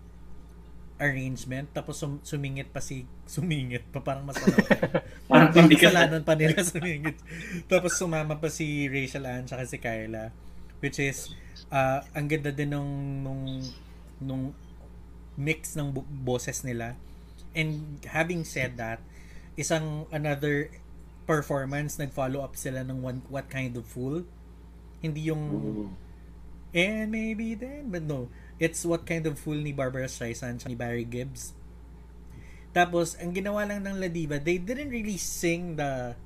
arrangement. Tapos sum- sumingit pa si (laughs) sumingit pa parang masama (laughs)
Parang
parang kasalanan pa nila (laughs) sumingit. Tapos sumama pa si Rachel Ann tsaka si Kyla which is ah, ang ganda din nung nung nung mix ng boses nila. And having said that isang another performance nag-follow up sila ng one, what kind of fool hindi yung
Ooh.
And maybe then, but no. It's what kind of fool ni Barbara Streisand ni Barry Gibbs. Tapos, ang ginawa lang ng La Diva, they didn't really sing the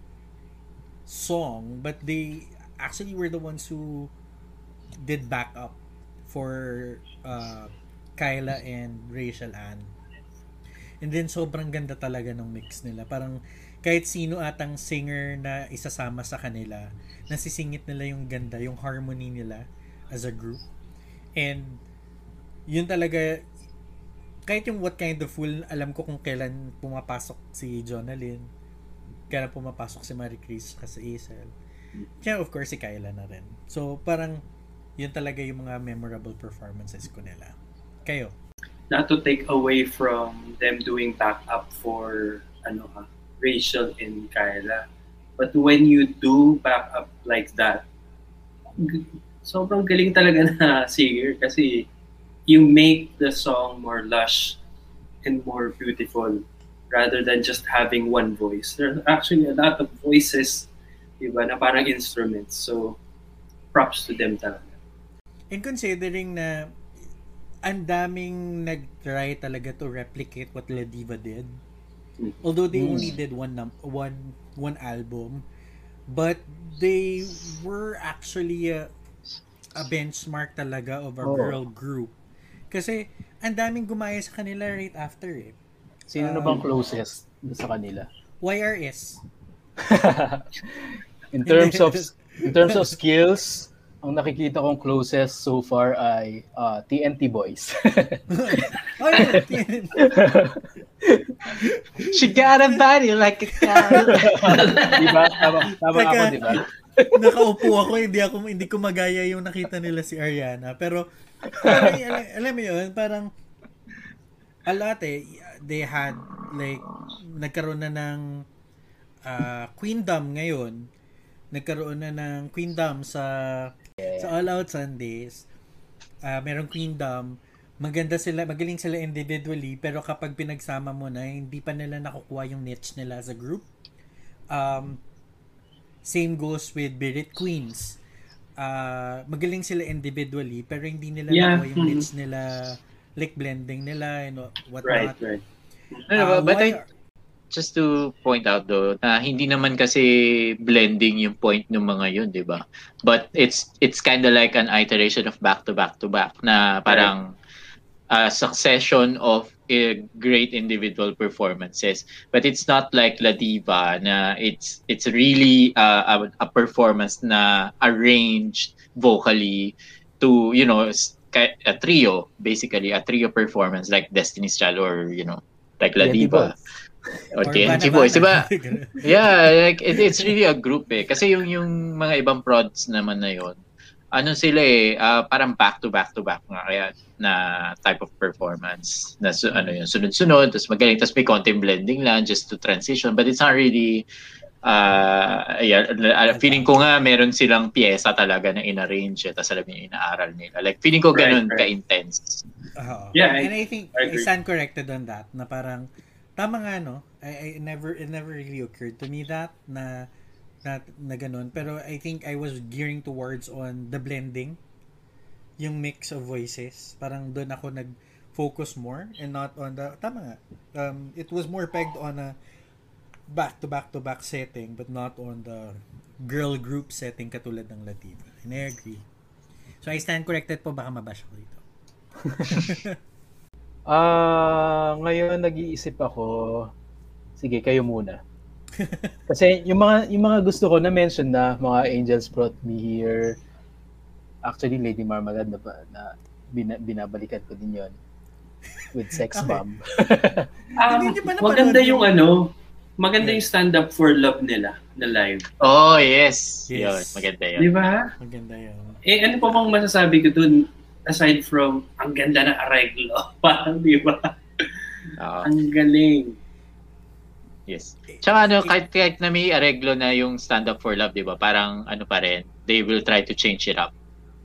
song, but they actually were the ones who did back up for uh, Kyla and Rachel Ann. And then, sobrang ganda talaga ng mix nila. Parang, kahit sino atang singer na isasama sa kanila, nasisingit nila yung ganda, yung harmony nila as a group. And, yun talaga, kahit yung What Kind of Fool, alam ko kung kailan pumapasok si Jonalyn, kailan pumapasok si Marie Chris kasi Isel. Kaya of course si Kyla na rin. So parang yun talaga yung mga memorable performances ko nila. Kayo?
Not to take away from them doing backup for ano ha, Rachel and Kyla. But when you do backup like that, sobrang galing talaga na singer kasi you make the song more lush and more beautiful rather than just having one voice. There are actually a lot of voices, di ba, na parang instruments. So, props to them talaga.
And considering na ang daming nag-try talaga to replicate what La Diva did. Although they only did one num- one one album, but they were actually a, a benchmark talaga of a
Oo.
girl group. Kasi ang daming gumaya sa kanila right after eh.
Sino na bang closest sa kanila?
YRS. (laughs)
in terms of in terms of skills, ang nakikita kong closest so far ay uh, TNT Boys.
She got a body like a cow. (laughs)
diba? Tama, tama
Teka.
ako, diba?
Nakaupo ako, hindi ako hindi ko magaya yung nakita nila si Ariana. Pero alam, (laughs) alam, alam mo yun, parang a lot eh, they had like nagkaroon na ng ah, Queendom ngayon. Nagkaroon na ng Queendom sa sa All Out Sundays. Ah, merong Queendom. Maganda sila, magaling sila individually, pero kapag pinagsama mo na, hindi pa nila nakukuha yung niche nila as a group. Um, Same goes with Birit Queens. Uh, magaling sila individually pero hindi nila
Yeah.
nakuha yung
Mhm.
niche nila like blending nila and what
Right,
not.
right.
No, no,
Uh,
but
why
I, just to point out though, na hindi naman kasi blending yung point ng mga yun, di ba? But it's it's kind of like an iteration of back to back to back na parang a succession of eh, great individual performances. But it's not like La Diva na it's it's really uh, a, a performance na arranged vocally to, you know, a trio, basically a trio performance like Destiny's Child or, you know, like La Diva.
Boys.
Or
Or Bana
Boys,
Bana.
diba? (laughs) Yeah, like it, it's really a group eh. Kasi yung yung mga ibang prods naman na yon, ano sila eh, ah, parang back to back to back nga kaya na type of performance. Na su- ano yun, sunod-sunod, tapos magaling, tapos may konting blending lang just to transition, but it's not really uh, yeah, uh, feeling ko nga meron silang pyesa talaga na inarrange eh, tapos alam yung inaaral nila. Like feeling ko
Right,
ganun
right.
ka-intense.
Oo.
Yeah, I-
and I think
I agree.
stand corrected on that na parang tama nga no. I, I never it never really occurred to me that na na, na ganun. Pero I think I was gearing towards on the blending yung mix of voices. Parang doon ako nag-focus more and not on the tama nga. Um, it was more pegged on a back to back to back setting but not on the girl group setting katulad ng Latina. And I agree. So I stand corrected po baka mabash ako dito. (laughs) (laughs)
Ah, ngayon nag-iisip ako. Sige, kayo muna. (laughs) Kasi yung mga yung mga gusto ko na mention na mga Angels Brought Me Here. Actually, Lady Marmalade na, na bina, binabalikan ko din yon with Sex
Okay.
Bomb. (laughs)
Um, maganda yung ano, maganda yung stand-up for love nila na live.
Oh, yes.
Yes.
Yun, maganda yun.
Di ba?
Maganda yun.
Eh, ano pa bang masasabi ko dun aside from ang ganda ng areglo? (laughs) Parang, di ba?
Oo.
Ang galing.
Yes. Tsaka ano, kahit, kahit na may areglo na yung Stand Up for Love, di ba? Parang ano pa rin, they will try to change it up.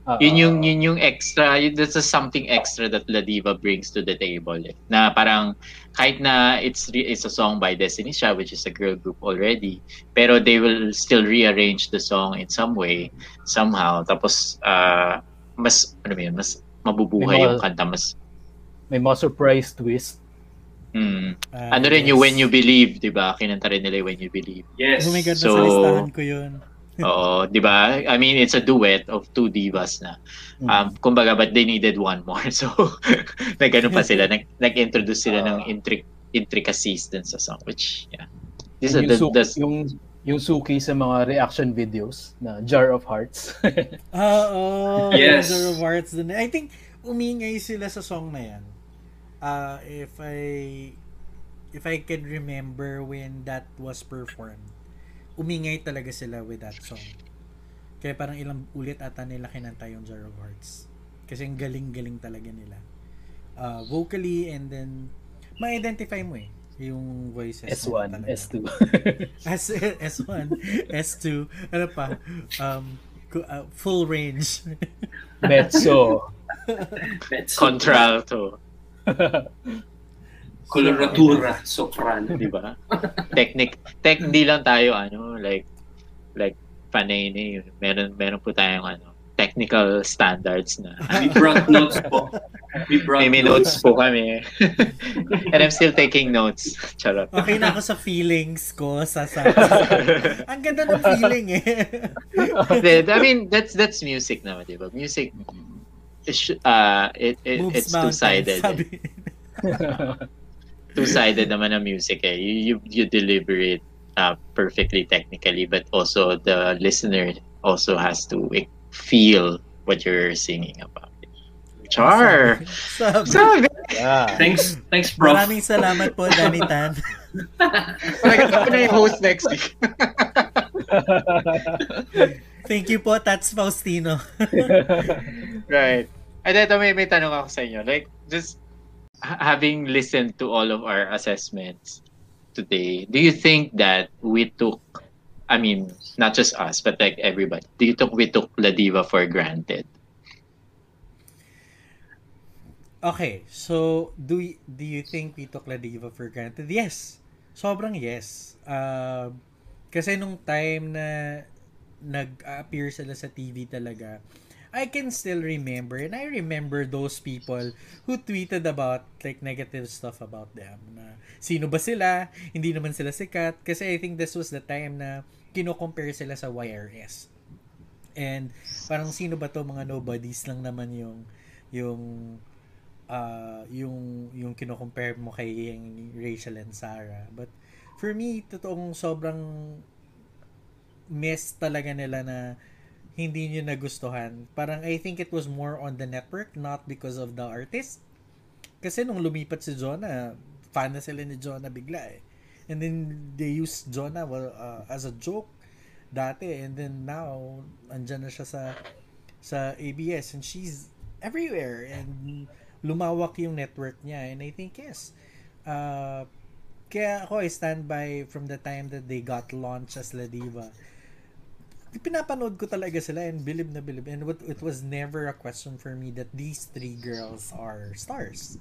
Ah,
Yun yung, yun yung extra, yun, that's a something extra that La Diva brings to the table. Eh. Na parang, kahit na it's, re- it's a song by Destiny Child, which is a girl group already, pero they will still rearrange the song in some way, somehow. Tapos, ah, mas, ano mo yun, mas mabubuhay
mga-
yung kanta, mas
may mga surprise twist.
Mm.
Ah,
Ano rin
yes.
yung When You Believe, di ba? Kinanta rin nila yung When You Believe.
Yes.
Oh my God,
So-
nasa listahan ko yun. (laughs)
Oo, di ba? I mean, it's a duet of two divas na.
Hmm.
Um, kumbaga, but they needed one more. (laughs) So, (laughs) nag-ano pa sila, nag, nag-introduce sila ng intric intricacies din sa song, which, yeah. This is the, the,
yung, yung suki sa mga reaction videos na Jar of Hearts. (laughs)
Ah, oh,
Yes.
Wizard of Hearts din. I think umingay sila sa song na yan. Uh, if I if I can remember when that was performed, umingay talaga sila with that song. Kaya parang ilang ulit ata nila kinanta yung Jar of Hearts. Kasi ang galing-galing talaga nila. Uh, vocally and then ma-identify mo eh yung voices nila
S1,
talaga.
S2.
S S1, (laughs) S2, ano pa? Um uh, full range. (laughs)
Mezzo.
That's
contralto, (laughs)
coloratura, soprano.
di ba? Technic, tech, hindi lang tayo, ano, like, like, panay meron, meron po tayong, ano, technical standards na.
We brought notes po. We brought
May, may notes po kami. (laughs) And I'm still taking notes. Charot.
Okay na ako sa feelings ko sa sa. (laughs) Ang ganda ng feeling eh.
I mean, that's that's music naman, di ba? Music, is, uh, it, it,
Moves
it's
mountains,
two-sided.
sabi. (laughs)
two-sided naman ang music eh. You, you, you deliver it uh, perfectly technically, but also the listener also has to feel what you're singing about. Char! (laughs)
Sabi.
So,
yeah.
Thanks, thanks, Prof.
Maraming salamat po, Danny Tan. (laughs)
like, ako na yung host next week. (laughs)
Thank you po, Tats Faustino.
right. And ito, may, may tanong ako sa inyo. Like, just ha- having listened to all of our assessments today, do you think that we took, I mean, not just us, but like everybody, do you think we took La Diva for granted?
Okay, so do y- do you think we took La for granted? Yes. Sobrang yes. Uh, kasi nung time na nag-appear sila sa TV talaga, I can still remember and I remember those people who tweeted about like negative stuff about them na sino ba sila? Hindi naman sila sikat kasi I think this was the time na kino-compare sila sa YRS. And parang sino ba to mga nobodies lang naman yung yung uh, yung yung kino-compare mo kay yung Rachel and Sarah. But for me, totoong sobrang miss talaga nila na hindi nyo nagustuhan. Parang I think it was more on the network, not because of the artist. Kasi nung lumipat si Jonah, fan na sila ni Jonah bigla eh. And then they used Jonah well, uh, as a joke dati and then now andyan na siya sa sa ABS and she's everywhere and lumawak yung network niya and I think yes uh, kaya ako I stand by from the time that they got launched as La Diva pinapanood ko talaga sila and believe na believe and what, it was never a question for me that these three girls are stars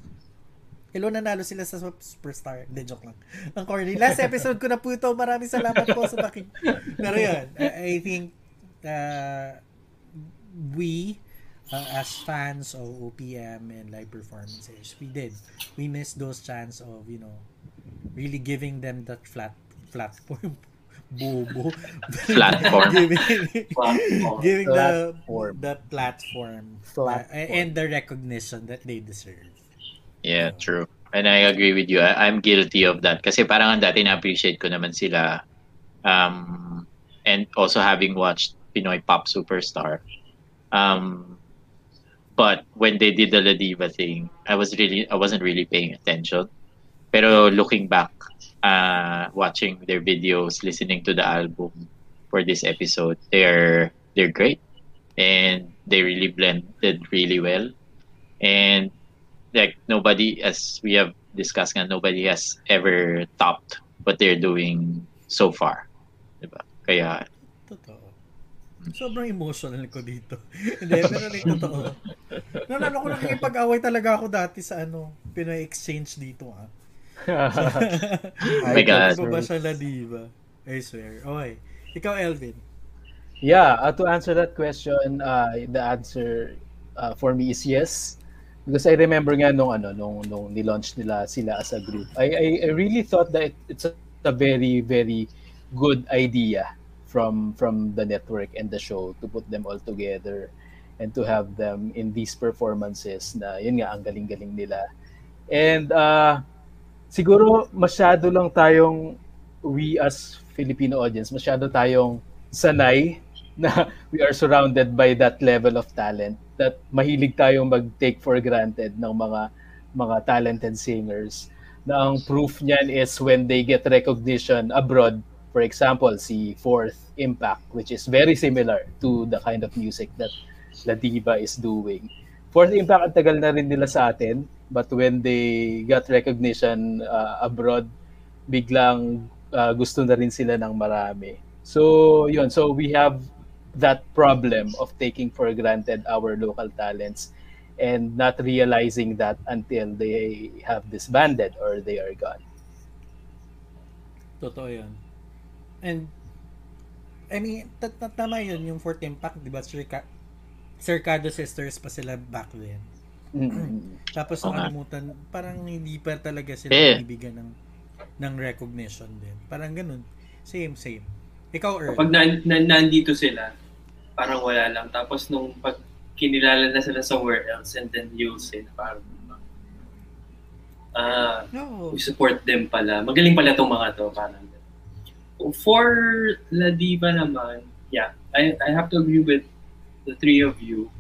Hello, nanalo sila sa Superstar. Hindi, joke lang. Ang corny. Last episode ko na po ito. Maraming salamat po sa paking... Pero yun, I think uh, we, uh, as fans of OPM and live performances, we did. We missed those chance of, you know, really giving them that flat platform. (laughs) Bobo.
Platform. (laughs)
giving giving the
Platform.
the platform,
Platform.
uh, and the recognition that they deserve.
Yeah, true. And I agree with you. I, I'm guilty of that. Kasi parang ang dati na-appreciate ko naman sila. Um, and also having watched Pinoy Pop Superstar. Um, but when they did the La Diva thing, I was really, I wasn't really paying attention. Pero looking back, uh, watching their videos, listening to the album for this episode, they're they're great, and they really blended really well. And like nobody as we have discussed nga, nobody has ever topped what they're doing so far. Diba? Kaya.
Sobrang emotional ko dito. (laughs) Hindi, pero like, totoo. Nalala ko nakikipag-away talaga ako dati sa ano, Pinoy Exchange dito ah. (laughs)
Oh my God.
Ano ba siya La Diva? I swear. Okay. Ikaw, Elvin.
Yeah, uh, to answer that question, uh, the answer uh, for me is yes. Because I remember nga nung ano nung nung ni-launch nila sila as a group. I I, I really thought that it, it's a, a very very good idea from from the network and the show to put them all together and to have them in these performances na yun nga ang galing-galing nila. And uh, siguro masyado lang tayong we as Filipino audience, masyado tayong sanay na we are surrounded by that level of talent that mahilig tayong mag-take for granted ng mga mga talented singers na ang proof niyan is when they get recognition abroad for example si Fourth Impact which is very similar to the kind of music that La Diva is doing Fourth Impact ang tagal na rin nila sa atin but when they got recognition uh, abroad biglang uh, gusto na rin sila ng marami so yun so we have that problem of taking for granted our local talents and not realizing that until they have disbanded or they are gone.
Totoo yun. And, I mean, tat- tama yun, yung Fourth Impact, di ba, Circa- Circado Sisters pa sila back then.
Mm.
Tapos
nga.
nakalimutan, parang hindi pa talaga sila
Eh.
binibigyan ng, ng recognition din. Parang ganun. Same, same. Ikaw, Earl.
Pag na, na, nandito sila, parang wala lang. Tapos nung pag kinilala na sila somewhere else and then you'll say na parang ah,
No.
we support them pala. Magaling pala tong mga to. Parang For La Diva naman, yeah, I, I have to agree with the three of you.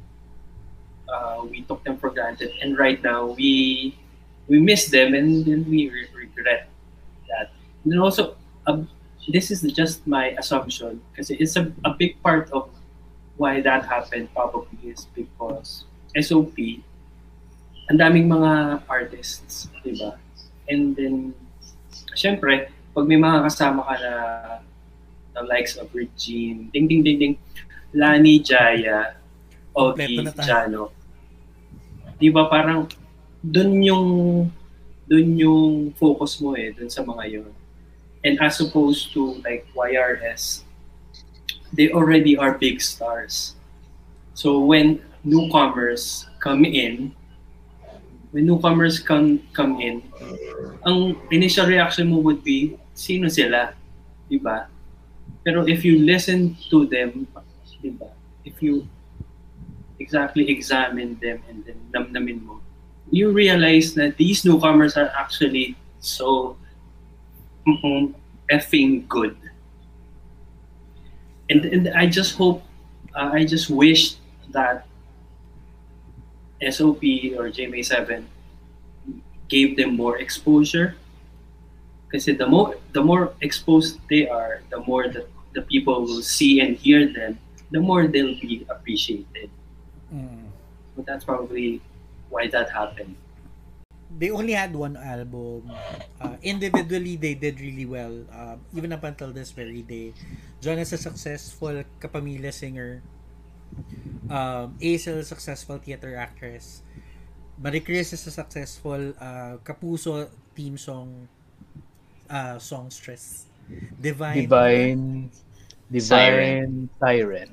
Uh, we took them for granted and right now we we miss them and then we re- regret that. And also, um, this is just my assumption kasi it's a, a big part of why that happened probably is because SOP, ang daming mga artists, di ba? And then, syempre, pag may mga kasama ka na the likes of Regine, ding ding ding ding, Lani Jaya,
tayo.
Jano, di ba parang dun yung dun yung focus mo eh, dun sa mga yun. And as opposed to like YRS, they already are big stars. So when newcomers come in, when newcomers come come in, ang initial reaction mo would be, sino sila? Diba? Pero if you listen to them, diba? If you exactly examine them and then namnamin mo, you realize that these newcomers are actually so mm, effing good. And, and I just hope, uh, I just wish that SOP or JMA7 gave them more exposure. Kasi the more the more exposed they are, the more the, the people will see and hear them, the more they'll be appreciated.
Mm.
So that's probably why that happened.
They only had one album. Uh, individually, they did really well. Um, even up until this very day. John is a successful kapamilya singer. Um, Ace is a successful theater actress. Marie Chris is a successful uh, kapuso theme song uh, songstress. Divine.
Divine Divine Siren.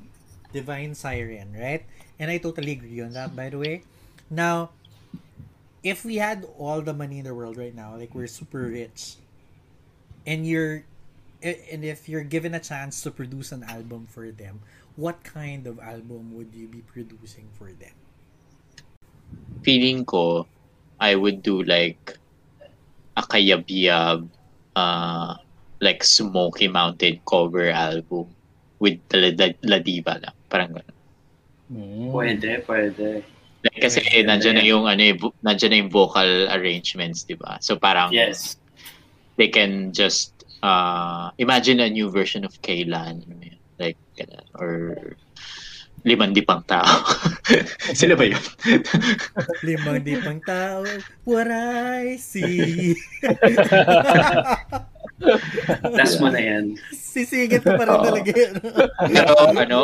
Divine Siren, right? And I totally agree on that, by the way. Now, if we had all the money in the world right now, like we're super rich, and you're, and if you're given a chance to produce an album for them, what kind of album would you be producing for them?
feeling ko, I would do like a kayab-yab, uh, like Smoky Mountain cover album with the La, La Diva lang. Parang ganun.
Mm.
Pwede, pwede.
Like, kasi
Pwede.
nandiyan na yung, ano, yung, vo- nandiyan na yung vocal arrangements, di ba? So parang
Yes.
they can just uh, imagine a new version of Kaylan. ano yun, ganun. or Limang di pang tao. (laughs) Sila ba yun? (laughs)
Limang di pang tao, what I see.
Last mo na yan.
Sisigit ko pa rin
Oo.
talaga yun. (laughs)
Pero ano,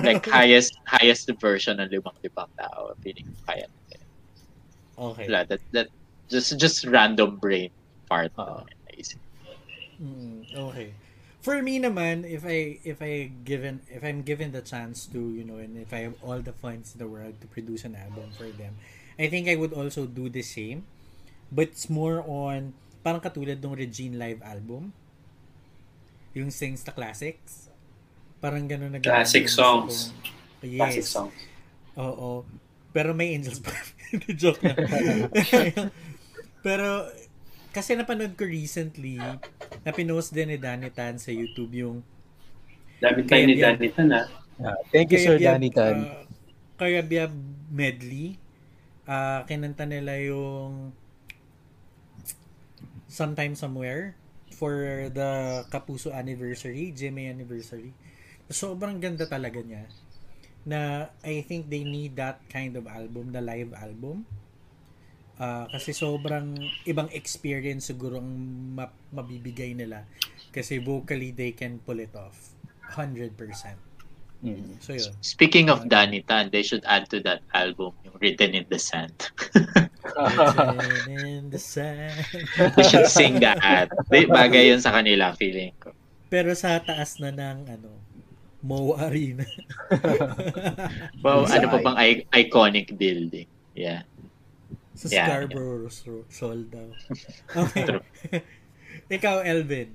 like highest highest version ng limang di pang tao. Feeling ko kaya natin.
okay.
Wala, that, that, just, just random brain part. Na naisip.
Mm, okay. For me naman, if I if I given if I'm given the chance to, you know, and if I have all the funds in the world to produce an album for them, I think I would also do the same. But it's more on, parang katulad ng Regine live album. Yung sings the classics. Parang gano'n na
Classic songs.
Yes.
Classic songs.
Oo. Pero may angels pa. (laughs) Joke lang. (laughs) Pero, kasi napanood ko recently, na pinost din ni Danny Tan sa YouTube yung
Dami tayo ni Danny Tan, ah.
Ah, thank you, Sir
Biab,
Danny Tan.
uh, Kaya Biab medley. Ah, kinanta nila yung Sometime Somewhere for the Kapuso anniversary, GMA anniversary. Sobrang ganda talaga niya. Na I think they need that kind of album, the live album. Ah, kasi sobrang ibang experience siguro ang ma- mabibigay nila. Kasi vocally they can pull it off. 100%.
Mm.
So yun.
Speaking of Danny Tan, they should add to that album yung Written in the Sand.
Written in the sand.
They should sing that. Di, bagay yun sa kanila, feeling ko.
Pero sa taas na ng ano, Mo Arena.
Wow,
Sa
ano pa bang iconic building? Yeah.
Sa
Yeah,
Scarborough yeah. Shoal daw. (laughs) Okay. (laughs) Ikaw, Elvin.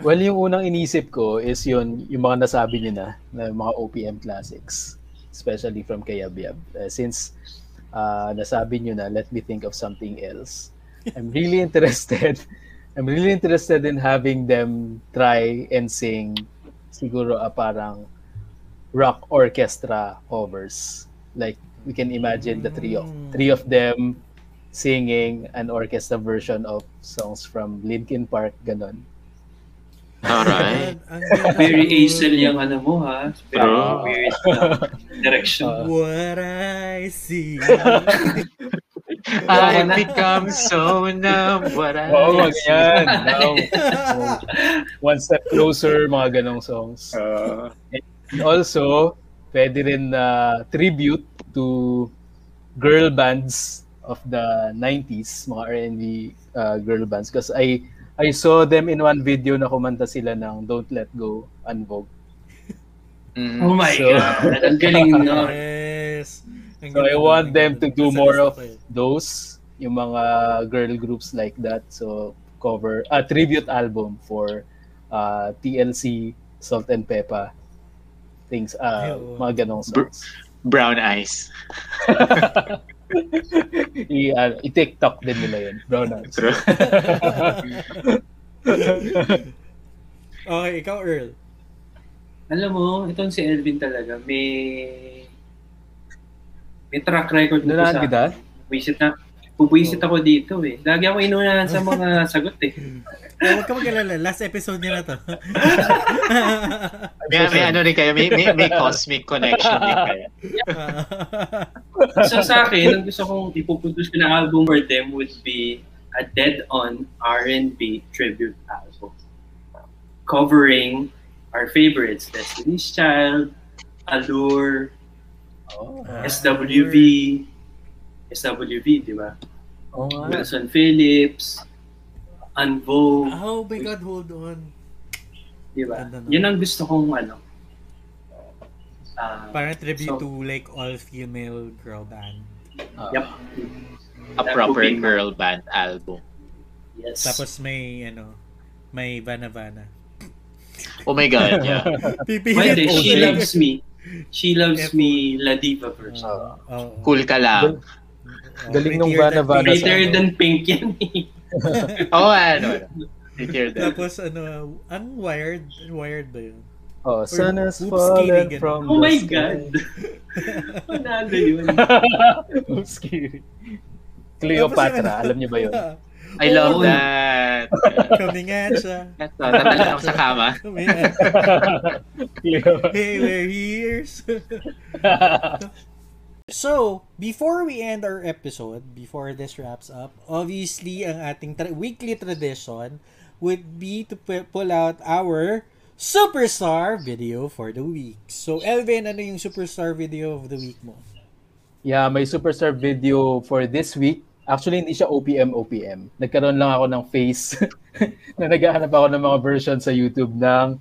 Well, yung unang inisip ko is yun, yung mga nasabi niyo na, na mga OPM classics, especially from Kaya Biab. Uh, since uh, nasabi niyo na, let me think of something else. I'm really (laughs) interested. I'm really interested in having them try and sing siguro a parang rock orchestra covers. Like we can imagine the three of three of them singing an orchestra version of songs from Linkin Park ganon.
Alright. (laughs)
Ang
Very
siguro.
Aisel yung ano mo, ha? Very weird direction.
Ah. (laughs)
What I see. (laughs)
I become so numb what I
Oo, mga ganyan. Now, one step closer, mga ganong songs.
Uh,
And also, pwede rin na tribute to girl bands of the 90s, mga R&B uh, girl bands. Because I I saw them in one video na kumanta sila ng Don't Let Go, Unvogue.
mm,
Oh my
So-
God. (laughs) Ang galing no.
yes. Ang
So I want them to do more of
yun.
those, yung mga girl groups like that. So cover, a tribute album for uh, TLC, Salt and Peppa, things,
Ay,
uh,
oo.
mga ganong
Br-
songs.
brown eyes. (laughs)
I, uh, i-TikTok din nila yun. Brown eyes.
True. (laughs)
okay, ikaw, Earl.
Alam mo, itong si Elvin talaga, may may track record dito
Nunaan
sa
kita?
Puwisit na, pupuwisit ako dito eh. Lagi ako inunahan sa mga (laughs) sagot eh.
Eh, huwag ka mag-alala. Last episode niya na to.
May, may ano rin kayo, may, may, may cosmic connection din kayo.
So sa akin, ang gusto kong ipupuntos ko na album for them would be a dead-on R&B tribute album. Covering our favorites, Destiny's Child, Allure,
Oh,
SWV, SWV, di ba?
Oh nga.
Wilson Phillips, Unvogue,
Oh my God, hold on.
di ba? Yun ang gusto kong ano. ah,
Parang tribute
So-
to like all-female girl band.
Yep.
A
That
proper girl band album.
Yes.
Tapos may, ano, may Vana Vana.
Oh my God, yeah. (laughs)
Pipilit
She. Loves Me. She Loves. Me, La Diva version.
Ah.
Oo.
Cool ka lang.
Oo,
Galing nung Vana
than
Vana ano.
than Pink yan eh. (laughs)
Oh, ano. Prettier than.
Tapos ano, ang wired, wired ba yun?
Oh, sun has fallen from
Oh
the
my. God. (laughs) Panalo yun. (laughs)
Oops, kidding. Cleopatra, alam niyo ba yun?
I love
Oo.
that.
Kami nga siya.
Ito, tatala ako sa kama.
Hey, we're here. So, before we end our episode, before this wraps up, obviously, ang ating tra- weekly tradition would be to pu- pull out our superstar video for the week. So, Elvin, ano yung superstar video of the week mo?
Yeah, may superstar video for this week. Actually, hindi siya OPM OPM. Nagkaroon lang ako ng face (laughs) na naghahanap ako ng mga version sa YouTube ng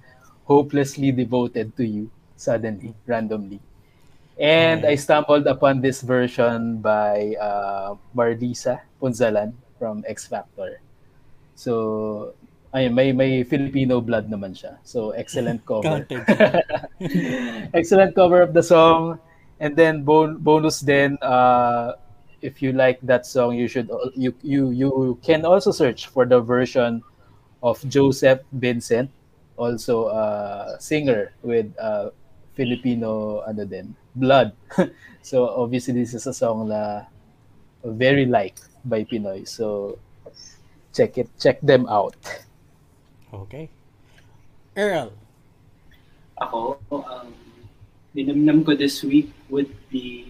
Hopelessly Devoted to You suddenly, randomly. And
Mm.
I stumbled upon this version by uh, Marlisa Punzalan from X Factor. So, ayun, may, may Filipino blood naman siya. So, excellent (laughs) cover. (laughs) Excellent cover of the song. And then bon- bonus then, uh, if you like that song, you should you you you can also search for the version of Joseph Vincent, also a singer with uh, Filipino ano din, blood. (laughs) so obviously this is a song na very liked by Pinoy. So check it, check them out.
Okay. Earl.
Ako, um, dinamnam ko this week would be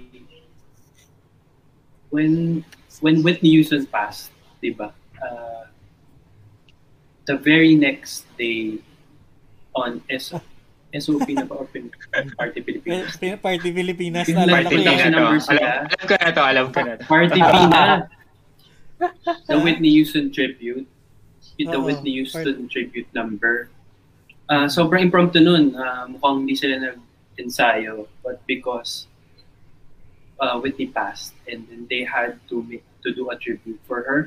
when when Whitney Houston passed, di ba? Uh, the very next day on S SOP na ba Party Pilipinas?
Pin- Party Pilipinas. Naalala ko
na
number
Alam,
sila.
alam ko na to, alam ko na to.
Party (laughs) Pina. the Whitney Houston tribute. The
Oo,
Whitney Houston tribute number. Ah, sobrang impromptu nun. Ah, mukhang hindi sila nag-ensayo. But because uh, Whitney passed and then they had to make, to do a tribute for her.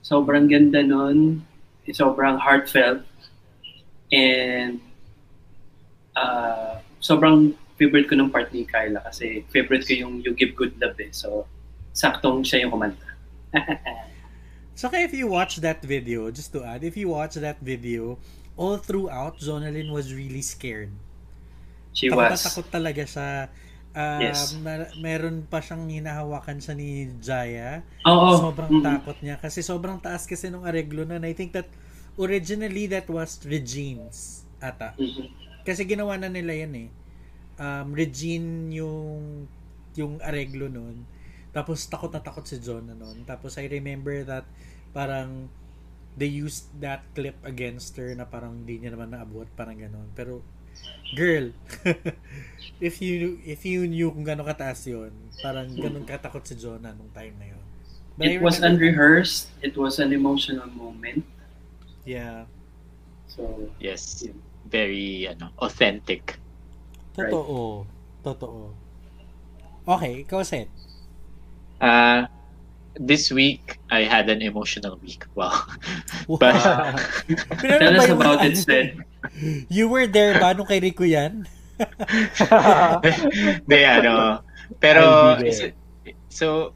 Sobrang ganda nun. Sobrang heartfelt. And uh, sobrang favorite ko ng part ni Kyla kasi favorite ko yung You Give Good Love eh. So, saktong siya yung kumanta. (laughs)
Saka if you watch that video, just to add, if you watch that video, all throughout, Zonalyn was really scared.
She
takot
was.
takot talaga siya. Um,
Yes.
mer- meron pa siyang hinahawakan siya ni Jaya.
Oo.
sobrang
mm.
takot niya kasi sobrang taas kasi nung areglo na and I think that originally that was Regine's ata.
Mhm.
Kasi ginawa na nila yan eh. Um, Regine yung yung areglo nun. Tapos takot na takot si John na nun. Tapos I remember that parang they used that clip against her na parang hindi niya naman naabot parang ganon. Pero girl, (laughs) if you if you knew kung gano'ng kataas yun, parang ganun katakot si John na nung time na yun. But
It was unrehearsed. It was an emotional moment.
Yeah.
So,
Yes. Very ano, authentic.
Totoo. Totoo. Okay, ikaw Seth.
Uh, this week, I had an emotional week. Wow. (laughs)
Wow.
But, (laughs)
Pero
tell us about it, Seth.
You were there ba nung kay Rico yan? (laughs)
Hindi, ano. Pero,
I'll
so,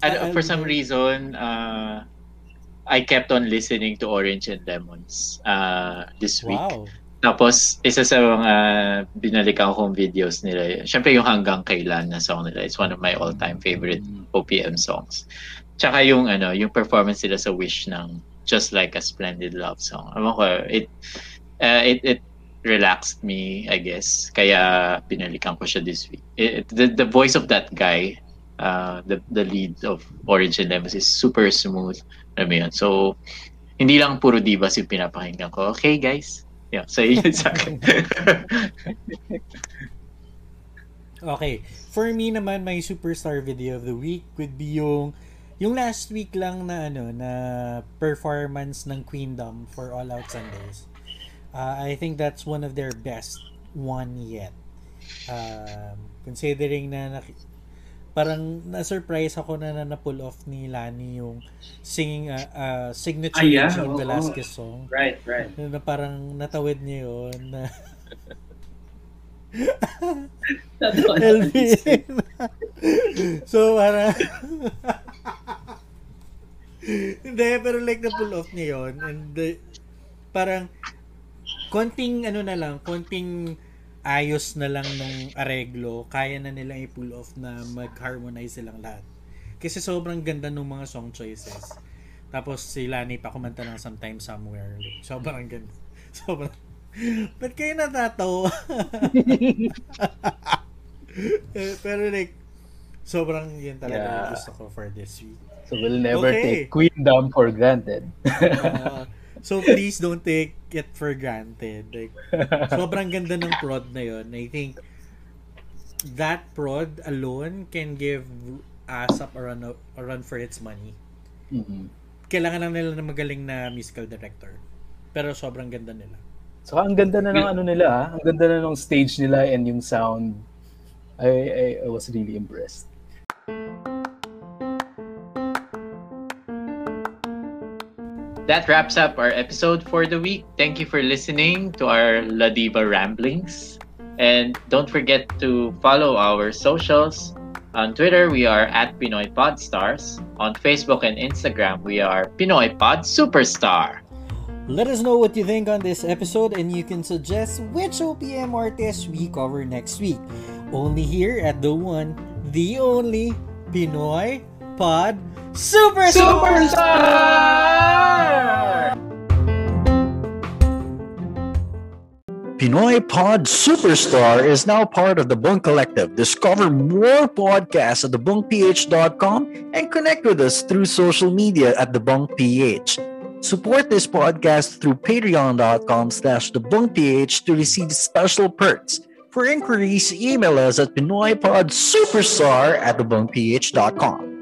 ano, for some reason, uh, I kept on listening to Orange and Lemons uh, this week.
Wow.
Tapos, isa sa mga binalikan kong videos nila, syempre yung Hanggang Kailan na song nila, it's one of my all-time favorite OPM songs. Tsaka yung ano, yung performance nila sa Wish ng Just Like a Splendid Love Song. Alam ko, it, uh, it, it relaxed me, I guess. Kaya binalikan ko siya this week. It, the, the voice of that guy, uh, the, the lead of Orange and Lemons is super smooth. Alam mo yun? So, hindi lang puro divas yung pinapakinggan ko. Okay, guys? Yeah, so yun (laughs) sa akin.
Okay. For me naman, my superstar video of the week would be yung yung last week lang na ano na performance ng Queendom for All Out Sundays. Uh, I think that's one of their best one yet. Um, considering na parang na-surprise ako na na, pull off ni Lani yung singing uh, uh, signature
Ah, yeah, oo.
Velasquez song.
Right, right.
Na parang natawid niya yun na (laughs) Elvin. (laughs) so, parang... (laughs) Hindi, pero like na-pull off niya yun. And the, parang, konting ano na lang, konting ayos na lang nung areglo, kaya na nilang i-pull off na mag-harmonize silang lahat. Kasi sobrang ganda nung mga song choices. Tapos si Lani pa kumanta ng Sometime Somewhere. Sobrang ganda. (laughs) Sobrang... Ba't kayo natatawa? (laughs) Eh, Pero like, sobrang yun talaga
Yeah.
gusto ko for this week.
So we'll never
Okay.
take Queendom for granted.
Uh, (laughs) so please don't take it for granted. Like, sobrang ganda ng prod na yun. I think that prod alone can give ASAP a run, a run for its money.
Mhm.
Kailangan lang nila ng magaling na musical director. Pero sobrang ganda nila.
So ang ganda na ng ano nila ah. Ang ganda na ng stage nila and yung sound. I, I, I was really impressed.
That wraps up our episode for the week. Thank you for listening to our La Diva ramblings. And don't forget to follow our socials. On Twitter, we are at Pinoy Podstars. On Facebook and Instagram, we are Pinoy Pod Superstar.
Let us know what you think on this episode and you can suggest which OPM artist we cover next week. Only here at the one, the only Pinoy Pod Superstar!
Pinoy Pod Superstar is now part of the Bunk Collective. Discover more podcasts at thebunkph.com and connect with us through social media at thebunkph. Support this podcast through patreon.com slash thebunkph to receive special perks. For inquiries, email us at pinoypodsuperstar at thebunkph.com.